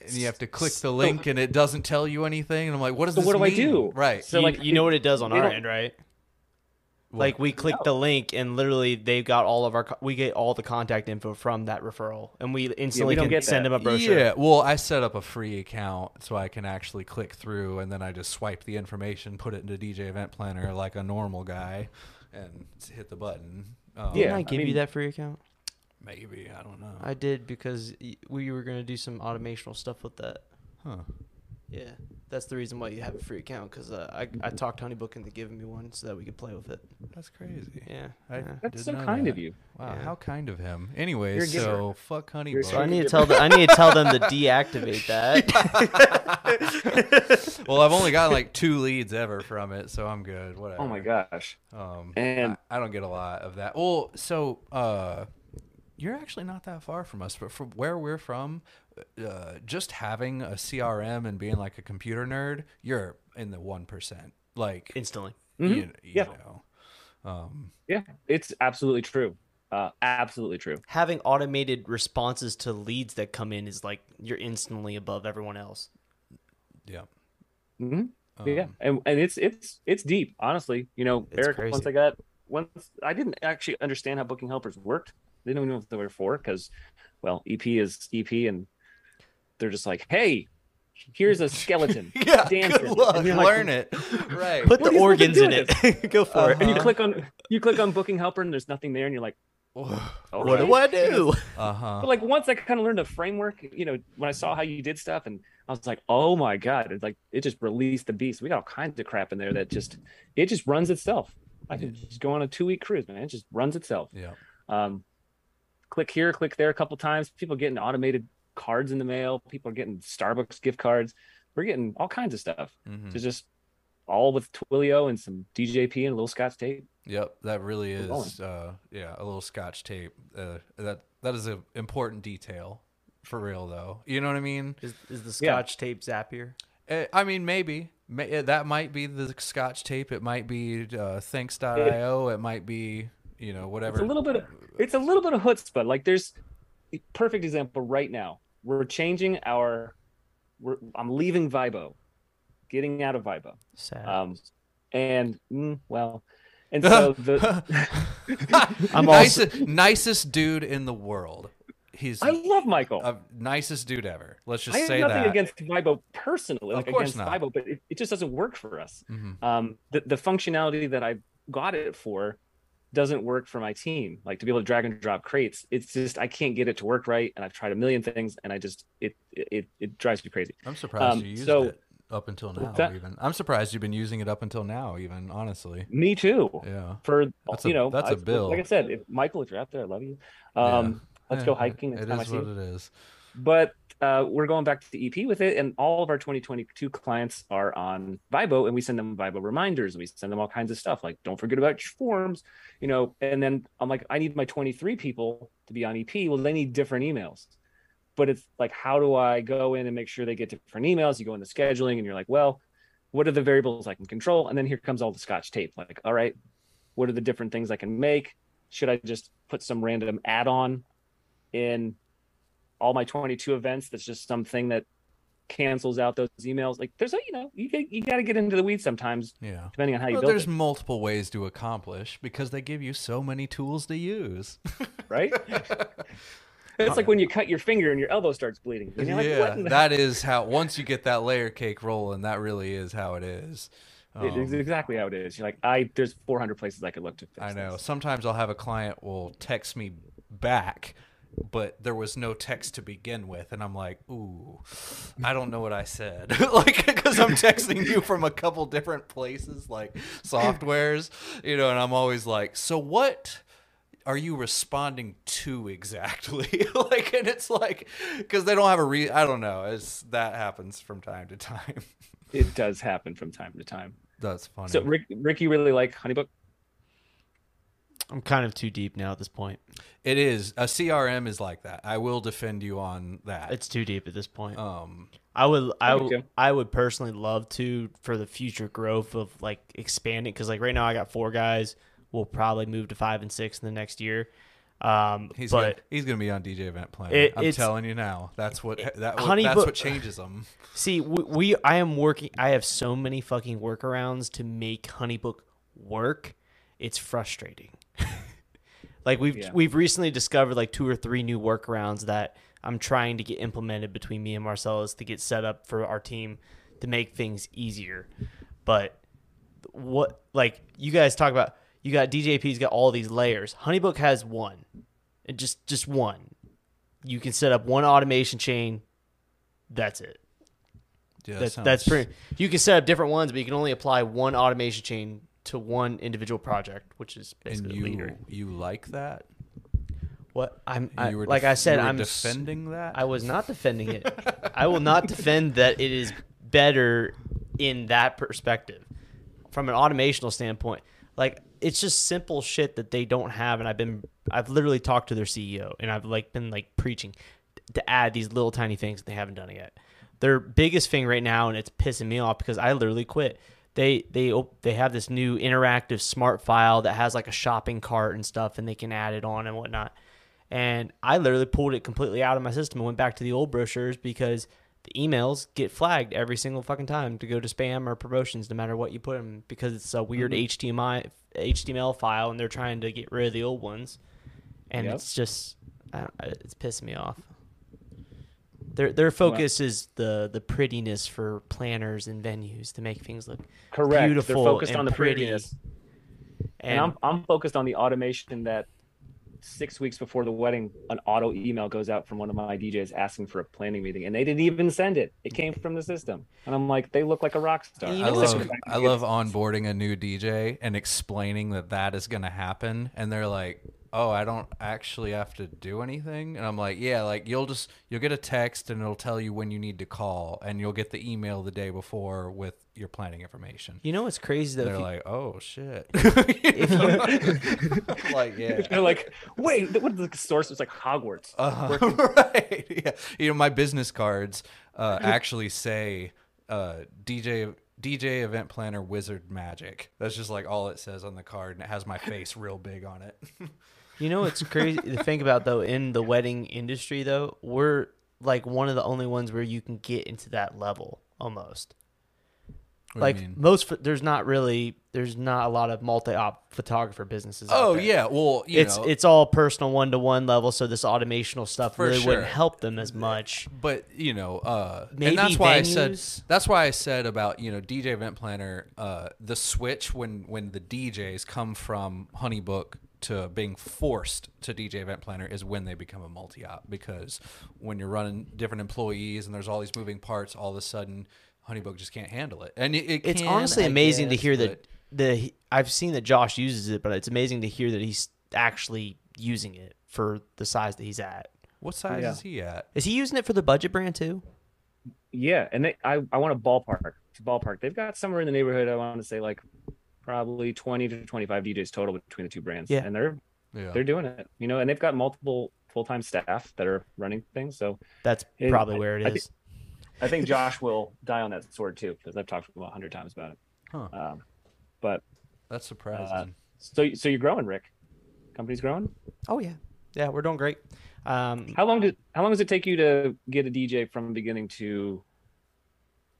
Speaker 2: and you have to click the link and it doesn't tell you anything and i'm like what does
Speaker 3: So
Speaker 2: this
Speaker 3: what do I do?
Speaker 2: right
Speaker 3: So,
Speaker 1: you,
Speaker 3: like,
Speaker 1: you know what it does on our end, right?
Speaker 2: What?
Speaker 1: Like we click
Speaker 3: No.
Speaker 1: the link and literally they've got all of our we get all the contact info from that referral and we instantly
Speaker 3: don't
Speaker 1: can
Speaker 3: get
Speaker 1: send
Speaker 3: that.
Speaker 1: them a brochure.
Speaker 2: yeah well i set up a free account so i can actually click through and then i just swipe the information put it into dj event planner like a normal guy and hit the button um,
Speaker 1: Didn't
Speaker 3: Yeah,
Speaker 1: I
Speaker 3: I
Speaker 1: give you that free account?
Speaker 2: Maybe i don't know
Speaker 1: I did because y- we were gonna do some automational stuff with that.
Speaker 2: huh
Speaker 1: Yeah, that's the reason why you have a free account because uh, I I talked Honeybook into giving me one so that we could play with it.
Speaker 2: that's crazy
Speaker 1: Yeah,
Speaker 2: I-
Speaker 1: yeah.
Speaker 3: that's so kind
Speaker 2: that.
Speaker 3: of you.
Speaker 2: wow
Speaker 1: Yeah.
Speaker 2: how kind of him anyway
Speaker 3: You're a giver.
Speaker 2: so fuck honey
Speaker 3: You're a
Speaker 2: Book.
Speaker 1: So I need to tell the, I need to tell them to deactivate that.
Speaker 2: well i've only gotten like two leads ever from it so i'm good whatever
Speaker 3: Oh my gosh.
Speaker 2: Um,
Speaker 3: And-
Speaker 2: I, I don't get a lot of that. Well, so uh, you're actually not that far from us, but from where we're from, uh, just having a CRM and being like a computer nerd, you're in the one percent. Like,
Speaker 1: Instantly.
Speaker 2: you,
Speaker 3: Mhm.
Speaker 2: you
Speaker 3: Yeah.
Speaker 2: know, um,
Speaker 3: Yeah, it's absolutely true. Uh, absolutely true.
Speaker 1: Having automated responses to leads that come in is like you're instantly above everyone else.
Speaker 2: yeah,
Speaker 3: hmm
Speaker 2: um,
Speaker 3: yeah, and and it's it's it's deep. Honestly, you know, Erik.
Speaker 1: crazy.
Speaker 3: Once I got once I didn't actually understand how booking helpers worked. They don't even know what they were for because, well, EP is EP, and they're just like, hey, here's a skeleton.
Speaker 2: Yeah,
Speaker 3: dancing.
Speaker 2: good luck.
Speaker 3: And like,
Speaker 2: Learn it. Right.
Speaker 1: Put
Speaker 3: What
Speaker 1: the
Speaker 3: are you supposed to
Speaker 1: organs in
Speaker 3: with
Speaker 1: it. Go for
Speaker 3: Uh,
Speaker 1: it.
Speaker 3: and you
Speaker 2: Uh-huh.
Speaker 3: click on you click on booking helper, and there's nothing there, and you're like,
Speaker 1: What
Speaker 3: okay.
Speaker 1: do I do?
Speaker 2: huh.
Speaker 3: But like once I kind of learned the framework, you know, when I saw how you did stuff, and I was like, oh my god, it's like it just released the beast. We got all kinds of crap in there that just it just runs itself. I can just go on a two week cruise, man. It just runs itself.
Speaker 2: Yeah.
Speaker 3: Um, click here, click there a couple times. People getting automated cards in the mail. People are getting Starbucks gift cards. We're getting all kinds of stuff.
Speaker 2: Mhm.
Speaker 3: It's just all with Twilio and some DJP and a little Scotch tape.
Speaker 2: Yep, that really is. Uh, yeah, a little Scotch tape. Uh, that that is an important detail, for real though. You know what I mean?
Speaker 1: Is, is the
Speaker 3: Yeah.
Speaker 1: Scotch tape Zapier?
Speaker 2: Uh, I mean, maybe May, uh, that might be the Scotch tape. It might be uh, Thanks.io. It might be you know whatever.
Speaker 3: It's a little bit of it's a little bit of chutzpah. Like there's a perfect example right now. We're changing our. We're, I'm leaving Vibo, getting out of Vibo.
Speaker 1: Sad.
Speaker 3: Um, and mm, well, and so the
Speaker 1: I'm
Speaker 2: nicest, nicest dude in the world. He's
Speaker 3: I love Michael.
Speaker 2: a nicest dude ever. Let's just
Speaker 3: I have
Speaker 2: say
Speaker 3: nothing
Speaker 2: that.
Speaker 3: against Vibo personally,
Speaker 2: Of
Speaker 3: like
Speaker 2: course
Speaker 3: against
Speaker 2: not.
Speaker 3: Vibo, but it, it just doesn't work for us.
Speaker 2: Mhm.
Speaker 3: Um, the the functionality that I got it for doesn't work for my team. Like to be able to drag and drop crates, it's just I can't get it to work right, and I've tried a million things, and I just it it it drives me crazy.
Speaker 2: I'm surprised
Speaker 3: Um,
Speaker 2: you used
Speaker 3: so-
Speaker 2: it up until now.
Speaker 3: that?
Speaker 2: Even I'm surprised you've been using it up until now. Even honestly,
Speaker 3: Me too.
Speaker 2: yeah.
Speaker 3: For
Speaker 2: That's a-
Speaker 3: you know,
Speaker 2: that's a
Speaker 3: I-
Speaker 2: bill.
Speaker 3: Like I said, if, Michael, if you're out there, I love you. Um, let's
Speaker 2: Yeah,
Speaker 3: go hiking next
Speaker 2: It
Speaker 3: time I see
Speaker 2: what
Speaker 3: you.
Speaker 2: it is.
Speaker 3: But uh, we're going back to the EP with it, and all of our 2022 clients are on Vibo, and we send them Vibo reminders. And we send them all kinds of stuff, like don't forget about your forms, you know. And then I'm like, I need my 23 people to be on EP. Well, they need different emails. But it's like, how do I go in and make sure they get different emails? You go into scheduling, and you're like, well, what are the variables I can control? And then here comes all the Scotch tape. Like, all right, what are the different things I can make? Should I just put some random add-on in all my 22 events that's just something that cancels out those emails like there's a you know you you got to get into the weeds sometimes
Speaker 2: Yeah.
Speaker 3: depending on how you
Speaker 2: Well,
Speaker 3: build
Speaker 2: there's
Speaker 3: it
Speaker 2: multiple ways to accomplish because they give you so many tools to use.
Speaker 3: right it's like when you cut your finger and your elbow starts bleeding you're like,
Speaker 2: yeah,
Speaker 3: what the-
Speaker 2: that is how. Once you get that layer cake rolling, that really is how it is.
Speaker 3: it is
Speaker 2: Um,
Speaker 3: exactly how it is you're like i there's 400 places i could look to fix
Speaker 2: I know.
Speaker 3: this.
Speaker 2: Sometimes I'll have a client will text me back, but there was no text to begin with, and I'm like, ooh, I don't know what I said, like because I'm texting you from a couple different places, like softwares, you know, and I'm always like, so what? Are you responding to exactly? like, and it's like, because they don't have a re. I don't know. It's that happens from time to time.
Speaker 3: it does happen from time to time
Speaker 2: That's funny.
Speaker 3: so rick rick you really like honeybook
Speaker 1: I'm kind of too deep now at this point.
Speaker 2: It is a CRM is like that. I will defend you on that.
Speaker 1: It's too deep at this point.
Speaker 2: um,
Speaker 1: I would I,
Speaker 3: I
Speaker 1: w-
Speaker 3: get you.
Speaker 1: I would personally love to for the future growth of like expanding because like right now I got four guys. We'll probably move to five and six in the next year. Um,
Speaker 2: he's
Speaker 1: but
Speaker 2: gonna, he's gonna be on DJ Event Planner.
Speaker 1: It-
Speaker 2: I'm telling you now. That's what that
Speaker 1: Honey
Speaker 2: that's
Speaker 1: Book-
Speaker 2: what changes them.
Speaker 1: see, we, we I am working. I have so many fucking workarounds to make HoneyBook work. It's frustrating. like we've
Speaker 3: Yeah.
Speaker 1: we've recently discovered like two or three new workarounds that I'm trying to get implemented between me and Marcellus to get set up for our team to make things easier. But what like you guys talk about you got DJP's got all these layers. Honeybook has one. And just just one. You can set up one automation chain. That's it.
Speaker 2: Yeah, that
Speaker 1: That's
Speaker 2: sounds-
Speaker 1: that's pretty. You can set up different ones, but you can only apply one automation chain to one individual project, which is
Speaker 2: And
Speaker 1: basically
Speaker 2: you
Speaker 1: leader.
Speaker 2: you like that?
Speaker 1: What I'm I, like
Speaker 2: def-
Speaker 1: I said, I'm
Speaker 2: defending that.
Speaker 1: I was not defending it. I will not defend that it is better in that perspective. From an automational standpoint, like it's just simple shit that they don't have and I've been I've literally talked to their CEO and I've like been like preaching to add these little tiny things that they haven't done yet. Their biggest thing right now and it's pissing me off because I literally quit. They they they have this new interactive smart file that has like a shopping cart and stuff and they can add it on and whatnot. And I literally pulled it completely out of my system and went back to the old brochures because the emails get flagged every single fucking time to go to spam or promotions, no matter what you put them, because it's a weird mm-hmm. HTML HTML file and they're trying to get rid of the old ones. And
Speaker 3: Yep.
Speaker 1: it's just, I don't, it's pissing me off. Their their focus is the the prettiness for planners and venues to make things look
Speaker 3: Correct.
Speaker 1: beautiful
Speaker 3: They're focused
Speaker 1: and
Speaker 3: on the
Speaker 1: pretty.
Speaker 3: prettiness.
Speaker 1: And,
Speaker 3: And, I'm I'm focused on the automation that six weeks before the wedding, an auto email goes out from one of my DJs asking for a planning meeting, and they didn't even send it. It came from the system, and I'm like, they look like a rock star.
Speaker 2: I love I love onboarding a new DJ and explaining that that is going to happen, and they're like, "Oh, I don't actually have to do anything," and I'm like, "Yeah, like you'll just you'll get a text and it'll tell you when you need to call, and you'll get the email the day before with your planning information."
Speaker 1: you know what's crazy though?
Speaker 2: They're
Speaker 1: you-
Speaker 2: like, "Oh shit!" I'm like, yeah.
Speaker 3: They're like, wait, what the source was like Hogwarts.
Speaker 2: Uh, right. Yeah. You know, my business cards uh, actually say uh, DJ DJ event planner wizard magic. That's just like all it says on the card, and it has my face real big on it.
Speaker 1: You know what's crazy to think about though in the wedding industry though, we're like one of the only ones where you can get into that level almost.
Speaker 2: What
Speaker 1: like most, there's not really, there's not a lot of multi-op photographer businesses.
Speaker 2: oh yeah, well you
Speaker 1: it's
Speaker 2: know,
Speaker 1: it's all personal one to one level, so this automational stuff
Speaker 2: For
Speaker 1: really wouldn't help them as much.
Speaker 2: but you know, uh,
Speaker 1: Maybe
Speaker 2: and that's why I said
Speaker 1: venues?
Speaker 2: that's why I said about you know DJ event planner. Uh, the switch when when the DJs come from Honeybook to being forced to DJ event planner is when they become a multi op because when you're running different employees and there's all these moving parts, all of a sudden Honeybook just can't handle it. And it, it
Speaker 1: It's
Speaker 2: can,
Speaker 1: honestly
Speaker 2: I
Speaker 1: amazing to hear that the I've seen that Josh uses it, but it's amazing to hear that he's actually using it for the size that he's at.
Speaker 2: What size
Speaker 3: Yeah.
Speaker 2: is he at?
Speaker 1: Is he using it for the budget brand too?
Speaker 3: Yeah, and they, I I want a ballpark. It's a ballpark. They've got somewhere in the neighborhood. I want to say like probably twenty to twenty five DJs total between the two brands.
Speaker 1: Yeah.
Speaker 3: and they're
Speaker 2: Yeah.
Speaker 3: they're doing it. You know, and they've got multiple full time staff that are running things. So
Speaker 1: That's
Speaker 3: And
Speaker 1: probably where it
Speaker 3: I
Speaker 1: is.
Speaker 3: thi- I think Josh will die on that sword too because I've talked to him a hundred times about it.
Speaker 2: Huh.
Speaker 3: Um, but
Speaker 2: That's surprising.
Speaker 3: so so you're growing, Rick. Company's growing.
Speaker 1: oh yeah, yeah, we're doing great. Um,
Speaker 3: How long did how long does it take you to get a DJ from beginning to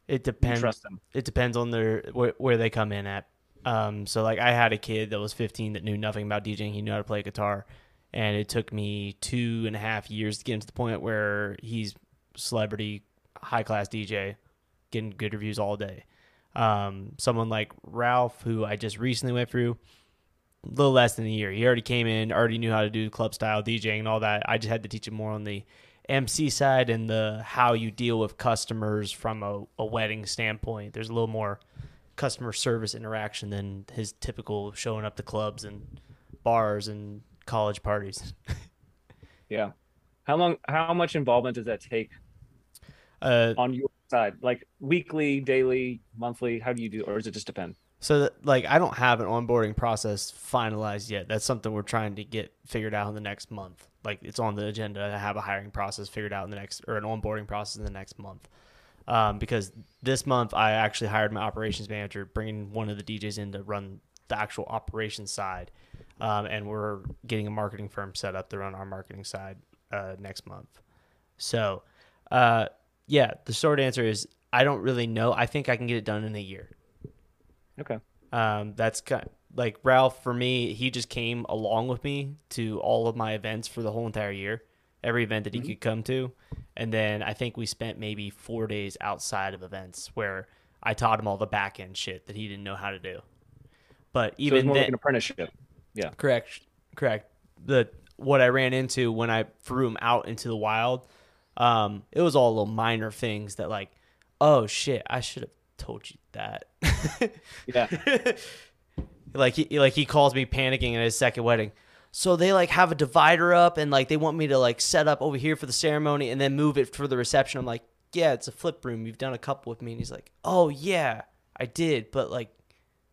Speaker 1: it depends.
Speaker 3: trust them?
Speaker 1: It depends on their where, where they come in at. Um, so like I had a kid that was 15 that knew nothing about DJing. He knew how to play guitar, and it took me two and a half years to get him to the point where he's celebrity, high class DJ, getting good reviews all day. Um, someone like Ralph, who I just recently went through, a little less than a year. He already came in, already knew how to do club style DJing and all that. I just had to teach him more on the MC side and the how you deal with customers from a, a wedding standpoint. There's a little more customer service interaction than his typical showing up to clubs and bars and college parties.
Speaker 3: Yeah. How long? How much involvement does that take
Speaker 1: Uh,
Speaker 3: on your side? Like weekly, daily, monthly? How do you do, or does it just depend?
Speaker 1: So that, like I don't have an onboarding process finalized yet. That's something we're trying to get figured out in the next month. Like it's on the agenda to have a hiring process figured out in the next or an onboarding process in the next month. Um, because this month I actually hired my operations manager, bringing one of the DJs in to run the actual operations side, um, and we're getting a marketing firm set up to run our marketing side uh, next month. So, uh, yeah, the short answer is I don't really know. I think I can get it done in a year.
Speaker 3: Okay.
Speaker 1: Um, that's kind like Ralph for me. He just came along with me to all of my events for the whole entire year, every event that he could come to, and then I think we spent maybe four days outside of events where I taught him all the back end shit that he didn't know how to do. But
Speaker 3: So it's
Speaker 1: even
Speaker 3: more
Speaker 1: then,
Speaker 3: like an apprenticeship. Yeah.
Speaker 1: correct, correct. The what I ran into when I threw him out into the wild, um, it was all little minor things that like, oh shit, I should have told you that.
Speaker 3: Yeah.
Speaker 1: like he like he calls me panicking at his second wedding. So they like have a divider up and like they want me to like set up over here for the ceremony and then move it for the reception. I'm like, yeah, it's a flip room. You've done a couple with me, and he's like, oh yeah, I did, but like.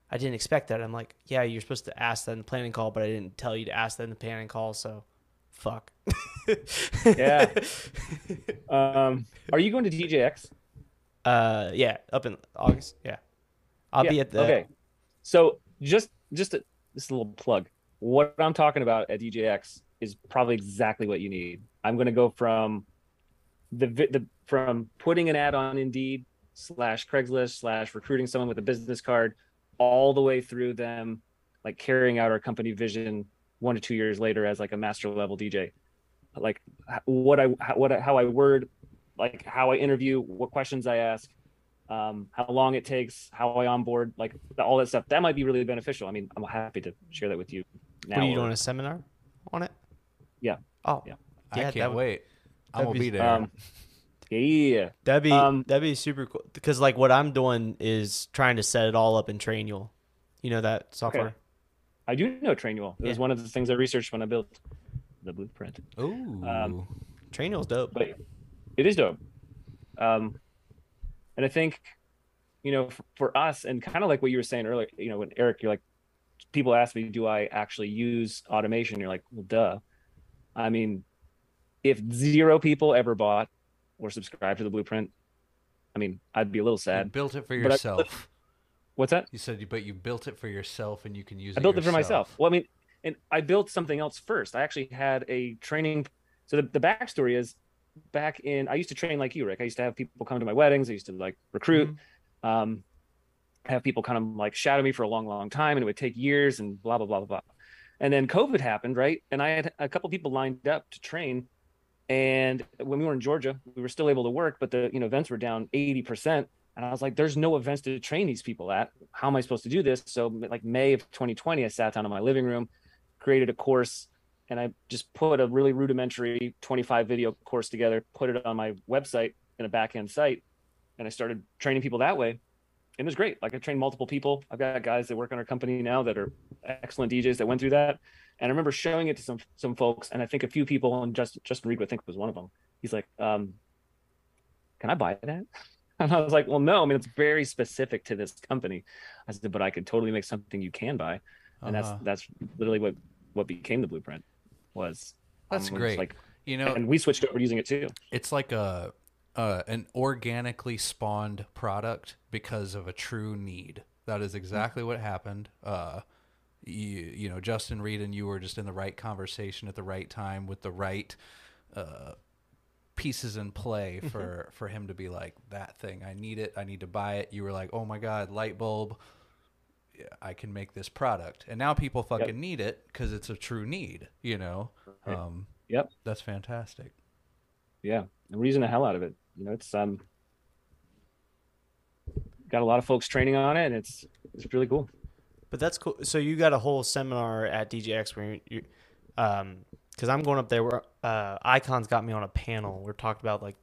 Speaker 1: I didn't expect that. I'm like, yeah, you're supposed to ask that in the planning call, but I didn't tell you to ask that in the planning call, so fuck.
Speaker 3: Yeah. Um, are you going to DJX?
Speaker 1: Uh, yeah, up in August. Yeah, I'll
Speaker 3: Yeah,
Speaker 1: be at the.
Speaker 3: Okay. So just just a, just a little plug. What I'm talking about at DJX is probably exactly what you need. I'm going to go from the the from putting an ad on Indeed slash Craigslist slash recruiting someone with a business card, all the way through them like carrying out our company vision one to two years later as like a master level DJ. Like what I what I- how I word, like how I interview, what questions I ask, um, how long it takes, how I onboard, like all that stuff. That might be really beneficial. I mean, I'm happy to share that with you now.
Speaker 1: What are you doing? A seminar on it?
Speaker 3: Yeah.
Speaker 1: Oh,
Speaker 3: Yeah.
Speaker 2: I
Speaker 1: Yeah,
Speaker 2: can't
Speaker 1: that would-
Speaker 2: wait. I'm gonna
Speaker 1: be-
Speaker 2: be there.
Speaker 3: Um, yeah,
Speaker 1: That'd be
Speaker 3: Um,
Speaker 1: that'd be super cool. Because like what I'm doing is trying to set it all up in Trainual. You know that software.
Speaker 3: I do know Trainual. It was one of the things I researched when I built the blueprint.
Speaker 2: Ooh.
Speaker 3: um,
Speaker 1: Trainual's dope.
Speaker 3: But it is dope. Um, and I think, you know, for, for us, and kind of like what you were saying earlier, you know, when Erik, you're like, people ask me, do I actually use automation? You're like, well, duh. I mean, if zero people ever bought or subscribed to the blueprint, I mean, I'd be a little
Speaker 2: you
Speaker 3: sad.
Speaker 2: built it for
Speaker 3: but I-
Speaker 2: yourself.
Speaker 3: What's that?
Speaker 2: you said, you, but you built it for yourself, and you can use it.
Speaker 3: I built it for myself. Well, I mean, and I built something else first. I actually had a training. So the, the backstory is back in, I used to train like you, Rick. I used to have people come to my weddings. I used to like recruit, um, have people kind of like shadow me for a long, long time. And it would take years and blah, blah, blah, blah, blah. And then COVID happened, right? And I had a couple people lined up to train. And when we were in Georgia, we were still able to work, but the you know events were down 80%. And I was like, there's no events to train these people at. How am I supposed to do this? So, like May of 2020, I sat down in my living room, created a course, and I just put a really rudimentary 25 video course together, put it on my website in a back end site, and I started training people that way. And it was great. Like I trained multiple people. I've got guys that work on our company now that are excellent DJs that went through that. And I remember showing it to some some folks, and I think a few people, and Justin Justin Reed, I think was one of them. He's like, um, "Can I buy that?" And I was like, well, no, I mean, it's very specific to this company. I said, but I could totally make something you can buy. And
Speaker 2: Uh-huh.
Speaker 3: that's, that's literally what, what became the blueprint was.
Speaker 2: That's
Speaker 3: um,
Speaker 2: great.
Speaker 3: Like,
Speaker 2: You know,
Speaker 3: and we switched over using it too.
Speaker 2: it's like a uh, an organically spawned product because of a true need. That is exactly what happened. Uh, you, you know, Justin Reed and you were just in the right conversation at the right time with the right uh, pieces in play for for him to be like that thing. I need it. I need to buy it. You were like, oh my god, light bulb. I can make this product, and now people fucking need it because it's a true need. You know,
Speaker 3: Right.
Speaker 2: um,
Speaker 3: Yep.
Speaker 2: that's fantastic.
Speaker 3: Yeah. And we're using the hell out of it. You know, it's, um, got a lot of folks training on it and it's, it's really cool.
Speaker 1: But that's cool. So you got a whole seminar at DJX where you, you um, because I'm going up there where uh, Icons got me on a panel. We're talking about like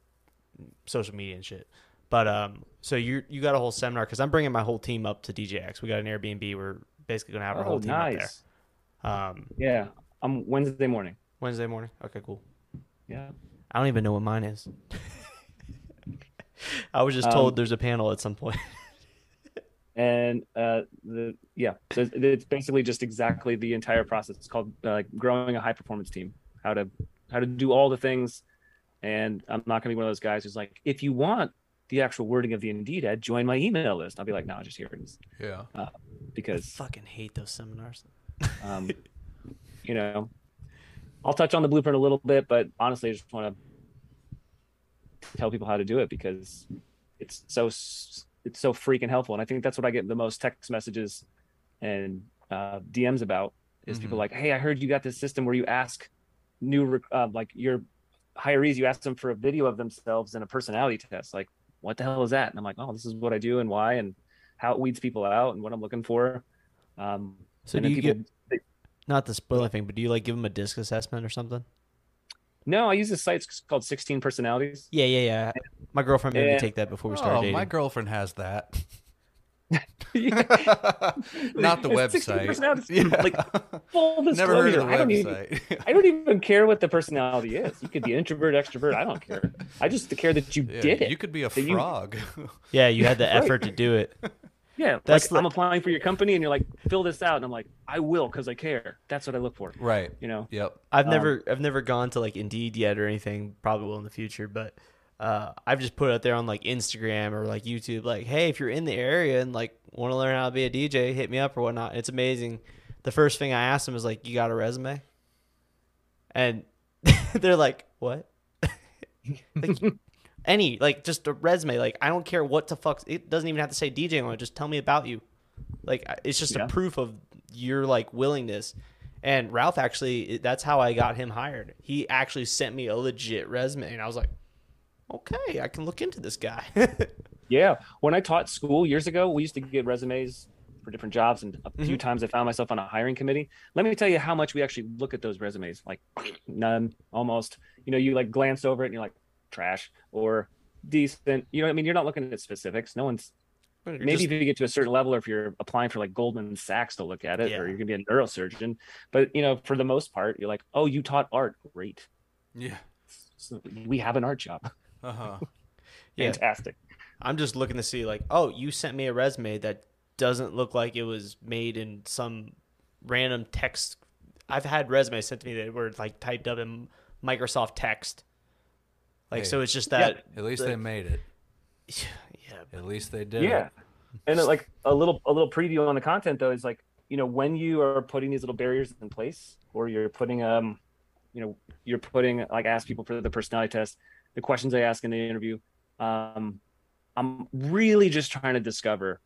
Speaker 1: social media and shit. But um, so you you got a whole seminar because I'm bringing my whole team up to DJX. We got an Airbnb. We're basically gonna have our
Speaker 3: Oh,
Speaker 1: whole team
Speaker 3: nice.
Speaker 1: up there. Um,
Speaker 3: Yeah. Um, Wednesday morning.
Speaker 1: Wednesday morning. Okay, cool.
Speaker 3: Yeah.
Speaker 1: I don't even know what mine is. I was just
Speaker 3: Um,
Speaker 1: told there's a panel at some point.
Speaker 3: and uh, the yeah, so it's basically just exactly the entire process. It's called uh, growing a high performance team. How to how to do all the things, and I'm not gonna be one of those guys who's like, if you want the actual wording of the Indeed ad, join my email list. I'll be like, no, I'll just here it is,
Speaker 2: Yeah.
Speaker 3: because
Speaker 1: Fucking hate those seminars.
Speaker 3: um, you know, I'll touch on the blueprint a little bit, but honestly, I just want to tell people how to do it because it's so it's so freaking helpful, and I think that's what I get the most text messages and uh, DMs about is people
Speaker 2: Mhm.
Speaker 3: like, "Hey, I heard you got this system where you ask new uh, like your hirees, you ask them for a video of themselves and a personality test. Like, what the hell is that?" And I'm like, "Oh, this is what I do and why and how it weeds people out and what I'm looking for." Um,
Speaker 1: So do you
Speaker 3: people
Speaker 1: get not to spoil anything, but do you like give them a disc assessment or something?
Speaker 3: No, I use this site it's called 16 Personalities.
Speaker 1: Yeah, yeah, yeah. My girlfriend made me take that before we oh, started
Speaker 2: Oh,
Speaker 1: dating.
Speaker 2: my girlfriend has that. Not the
Speaker 3: It's 16
Speaker 2: website.
Speaker 3: personalities.
Speaker 2: Yeah.
Speaker 3: Like, Full
Speaker 2: Never heard of the
Speaker 3: disclosure, I don't, even. I don't even care what the personality is. You could be introvert, extrovert. I don't care. I just care that you
Speaker 2: Yeah,
Speaker 3: did it.
Speaker 2: You could be a
Speaker 3: That you-
Speaker 2: frog.
Speaker 1: yeah, you had the
Speaker 3: Right.
Speaker 1: effort to do it.
Speaker 3: Yeah,
Speaker 1: That's
Speaker 3: like, I'm applying for your company, and you're like, fill this out, and I'm like, I will because I care. That's what I look for.
Speaker 2: right.
Speaker 3: You know,
Speaker 2: Yep.
Speaker 1: I've
Speaker 3: Um,
Speaker 1: never I've never gone to like Indeed yet or anything. Probably will in the future, but uh, I've just put it out there on like Instagram or like YouTube, like, hey, if you're in the area and like want to learn how to be a DJ, hit me up or whatnot. It's amazing. The first thing I asked them is like, you got a resume? And they're like, what? like, any like just a resume. Like I don't care what the fuck. It doesn't even have to say DJ on it. Just tell me about you. Like it's just
Speaker 3: Yeah.
Speaker 1: a proof of your like willingness. And Ralph actually, that's how I got him hired. He actually sent me a legit resume, and I was like, okay, I can look into this guy.
Speaker 3: Yeah. When I taught school years ago, we used to get resumes for different jobs, and a few
Speaker 1: Mhm.
Speaker 3: times I found myself on a hiring committee. Let me tell you how much we actually look at those resumes. Like none, almost. You know, you like glance over it and you're like trash or decent. You know, I mean, you're not looking at specifics. No one's maybe if you get to a certain level, or if you're applying for like Goldman Sachs to look at it,
Speaker 1: Yeah.
Speaker 3: or you're gonna be a neurosurgeon. But you know, for the most part, you're like, oh, you taught art, great.
Speaker 2: Yeah.
Speaker 3: So we have an art job,
Speaker 2: Uh huh.
Speaker 1: Yeah.
Speaker 3: fantastic.
Speaker 1: I'm just looking to see like, oh, you sent me a resume that doesn't look like it was made in some random text. I've had resumes sent to me that were like typed up in Microsoft text. Like
Speaker 2: Hey.
Speaker 1: so, it's just
Speaker 3: Yeah.
Speaker 1: that.
Speaker 2: At least
Speaker 1: the-
Speaker 2: they made it.
Speaker 1: Yeah,
Speaker 2: At least they did.
Speaker 3: yeah
Speaker 2: It.
Speaker 3: and like a little a little preview on the content though is like you know when you are putting these little barriers in place or you're putting um you know you're putting like ask people for the personality test the questions i ask in the interview um i'm really just trying to discover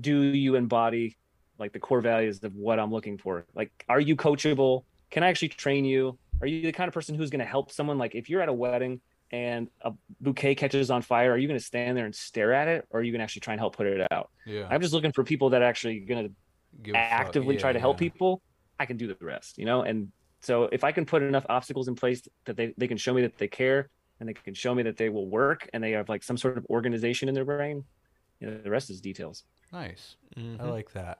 Speaker 3: do you embody like the core values of what i'm looking for like are you coachable can i actually train you are you the kind of person who's going to help someone like if you're at a wedding and a bouquet catches on fire are you going to stand there and stare at it or are you going to actually try and help put it out
Speaker 2: Yeah.
Speaker 3: i'm just looking for people that are actually going to
Speaker 2: Give a fuck.
Speaker 3: actively
Speaker 2: Yeah,
Speaker 3: try to help
Speaker 2: yeah.
Speaker 3: people i can do the rest you know and so if i can put enough obstacles in place that they, they can show me that they care and they can show me that they will work and they have like some sort of organization in their brain you know the rest is details
Speaker 2: Nice.
Speaker 1: Mhm.
Speaker 2: I like that.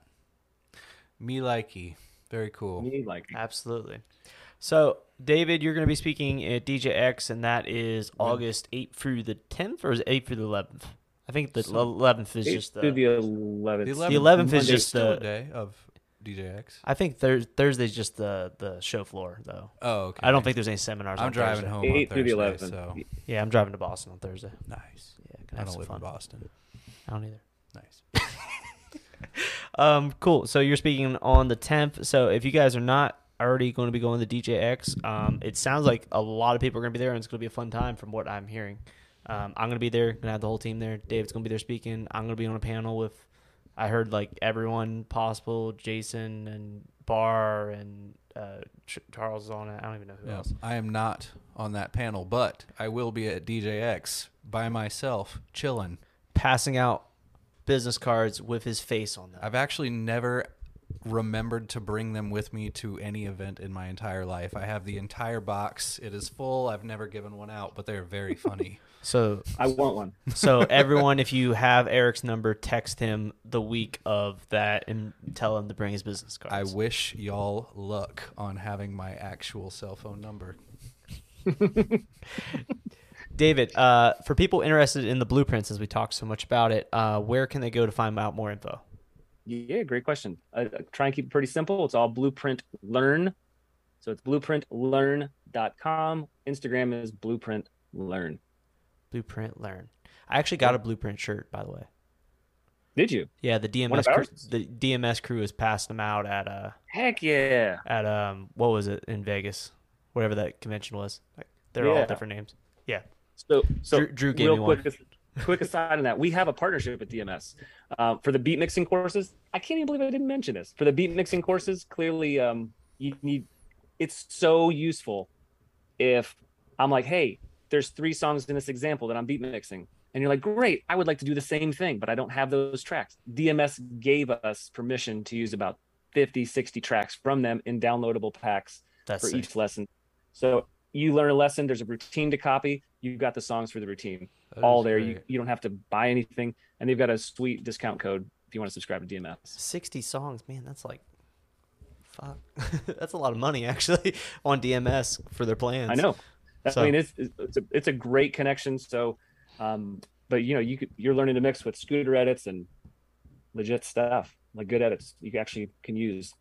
Speaker 2: Me likey. Very cool.
Speaker 3: me like
Speaker 1: Absolutely. So, David, you're going to be speaking at DJX, and that is
Speaker 2: When?
Speaker 1: August 8th through the 10th, or is it 8th through the 11th? I think the
Speaker 2: So-
Speaker 1: 11th is
Speaker 3: eight
Speaker 1: just
Speaker 3: through
Speaker 1: the.
Speaker 3: the 11th
Speaker 2: The 11th,
Speaker 1: 11th is
Speaker 2: Monday's
Speaker 1: just the-
Speaker 2: day of DJX.
Speaker 1: I think Thurs Thursday's just the the show floor, though.
Speaker 2: Oh, okay.
Speaker 1: I don't think there's any seminars.
Speaker 2: I'm
Speaker 1: on
Speaker 2: driving
Speaker 1: Thursday.
Speaker 2: home
Speaker 3: 8
Speaker 2: on
Speaker 3: through the 11th
Speaker 2: so
Speaker 1: Yeah, I'm driving to Boston on Thursday.
Speaker 2: nice.
Speaker 1: Yeah, gonna
Speaker 2: I
Speaker 1: have
Speaker 2: don't
Speaker 1: some
Speaker 2: live
Speaker 1: fun.
Speaker 2: in Boston.
Speaker 1: I don't either.
Speaker 2: Nice.
Speaker 1: Um, cool. So you're speaking on the 10th. So if you guys are not already going to be going to DJX, um, it sounds like a lot of people are going to be there, and it's going to be a fun time from what I'm hearing. Um, I'm going to be there. Going to have the whole team there. David's going to be there speaking. I'm going to be on a panel with, I heard like everyone possible, Jason and Barr and uh, Ch- Charles is on it. I don't even know who
Speaker 2: Yeah.
Speaker 1: else.
Speaker 2: I am not on that panel, but I will be at DJX by myself, chilling.
Speaker 1: Passing out business cards with his face on them.
Speaker 2: I've actually never remembered to bring them with me to any event in my entire life. I have the entire box. It is full. I've never given one out, but they're very funny.
Speaker 1: So
Speaker 3: i want one
Speaker 1: So everyone, if you have Erik's number, text him the week of that and tell him to bring his business
Speaker 2: card.
Speaker 1: I
Speaker 2: wish y'all luck on having my actual cell phone number.
Speaker 1: David, uh, for people interested in the blueprints, as we talked so much about it, uh, where can they go to find out more info?
Speaker 3: Yeah, great question. Uh, try and keep it pretty simple. It's all Blueprint Learn. So it's blueprintlearn.com. Instagram is Blueprint Learn.
Speaker 1: Blueprint Learn. I actually got a blueprint shirt, by the way.
Speaker 3: Did you?
Speaker 1: Yeah, the DMS crew, the DMS crew has passed them out at uh
Speaker 3: heck yeah
Speaker 1: at um what was it in Vegas, whatever that convention was. Like, they're yeah. all different names. Yeah.
Speaker 3: So so Drew, Drew gave real me quick, one. quick aside on that, we have a partnership with DMS uh, for the beat mixing courses. I can't even believe I didn't mention this for the beat mixing courses. Clearly, um, you need. It's so useful if I'm like, hey, there's three songs in this example that I'm beat mixing and you're like great i would like to do the same thing but i don't have those tracks dms gave us permission to use about 50 60 tracks from them in downloadable packs That's for sick. each lesson so you learn a lesson there's a routine to copy you've got the songs for the routine that all there you, you don't have to buy anything and they've got a sweet discount code if you want to subscribe to dms
Speaker 1: 60 songs man that's like fuck that's a lot of money actually on dms for their plans
Speaker 3: i know so. i mean it's it's a, it's a great connection so um, but you know, you could, you're learning to mix with scooter edits and legit stuff, like good edits you actually can use.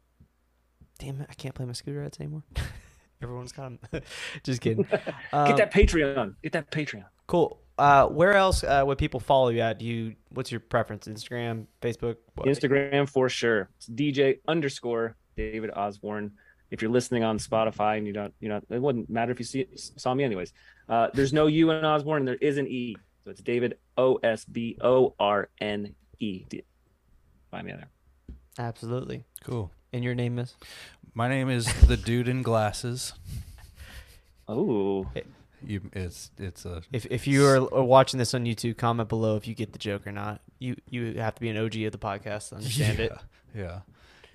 Speaker 1: Damn it, I can't play my scooter edits anymore. Everyone's got them. Just kidding.
Speaker 3: Um, Get that Patreon. Get that Patreon.
Speaker 1: Cool. Uh, where else uh, would people follow you at? Do you? What's your preference? Instagram, Facebook?
Speaker 3: What? Instagram for sure. It's DJ underscore David Osborne. If you're listening on Spotify and you don't, you know, it wouldn't matter if you see saw me anyways. Uh, there's no U in Osborne, and there is an E. So it's David O S B O R N E. Find me there.
Speaker 1: Absolutely.
Speaker 2: Cool.
Speaker 1: And your name is?
Speaker 2: My name is the dude in glasses.
Speaker 3: Oh.
Speaker 2: You, it's it's a.
Speaker 1: If if you are watching this on YouTube, comment below if you get the joke or not. You you have to be an OG of the podcast to understand
Speaker 2: yeah,
Speaker 1: it.
Speaker 2: Yeah.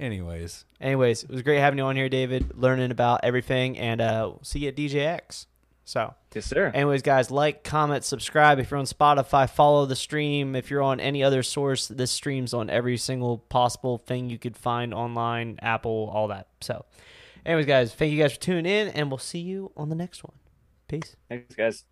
Speaker 2: Anyways.
Speaker 1: Anyways, it was great having you on here, David. Learning about everything, and uh, see you at DJX. So,
Speaker 3: yes, sir.
Speaker 1: Anyways, guys, like, comment, subscribe. If you're on Spotify, follow the stream. If you're on any other source, this streams on every single possible thing you could find online, Apple, all that. So, anyways, guys, thank you guys for tuning in, and we'll see you on the next one. Peace.
Speaker 3: Thanks, guys.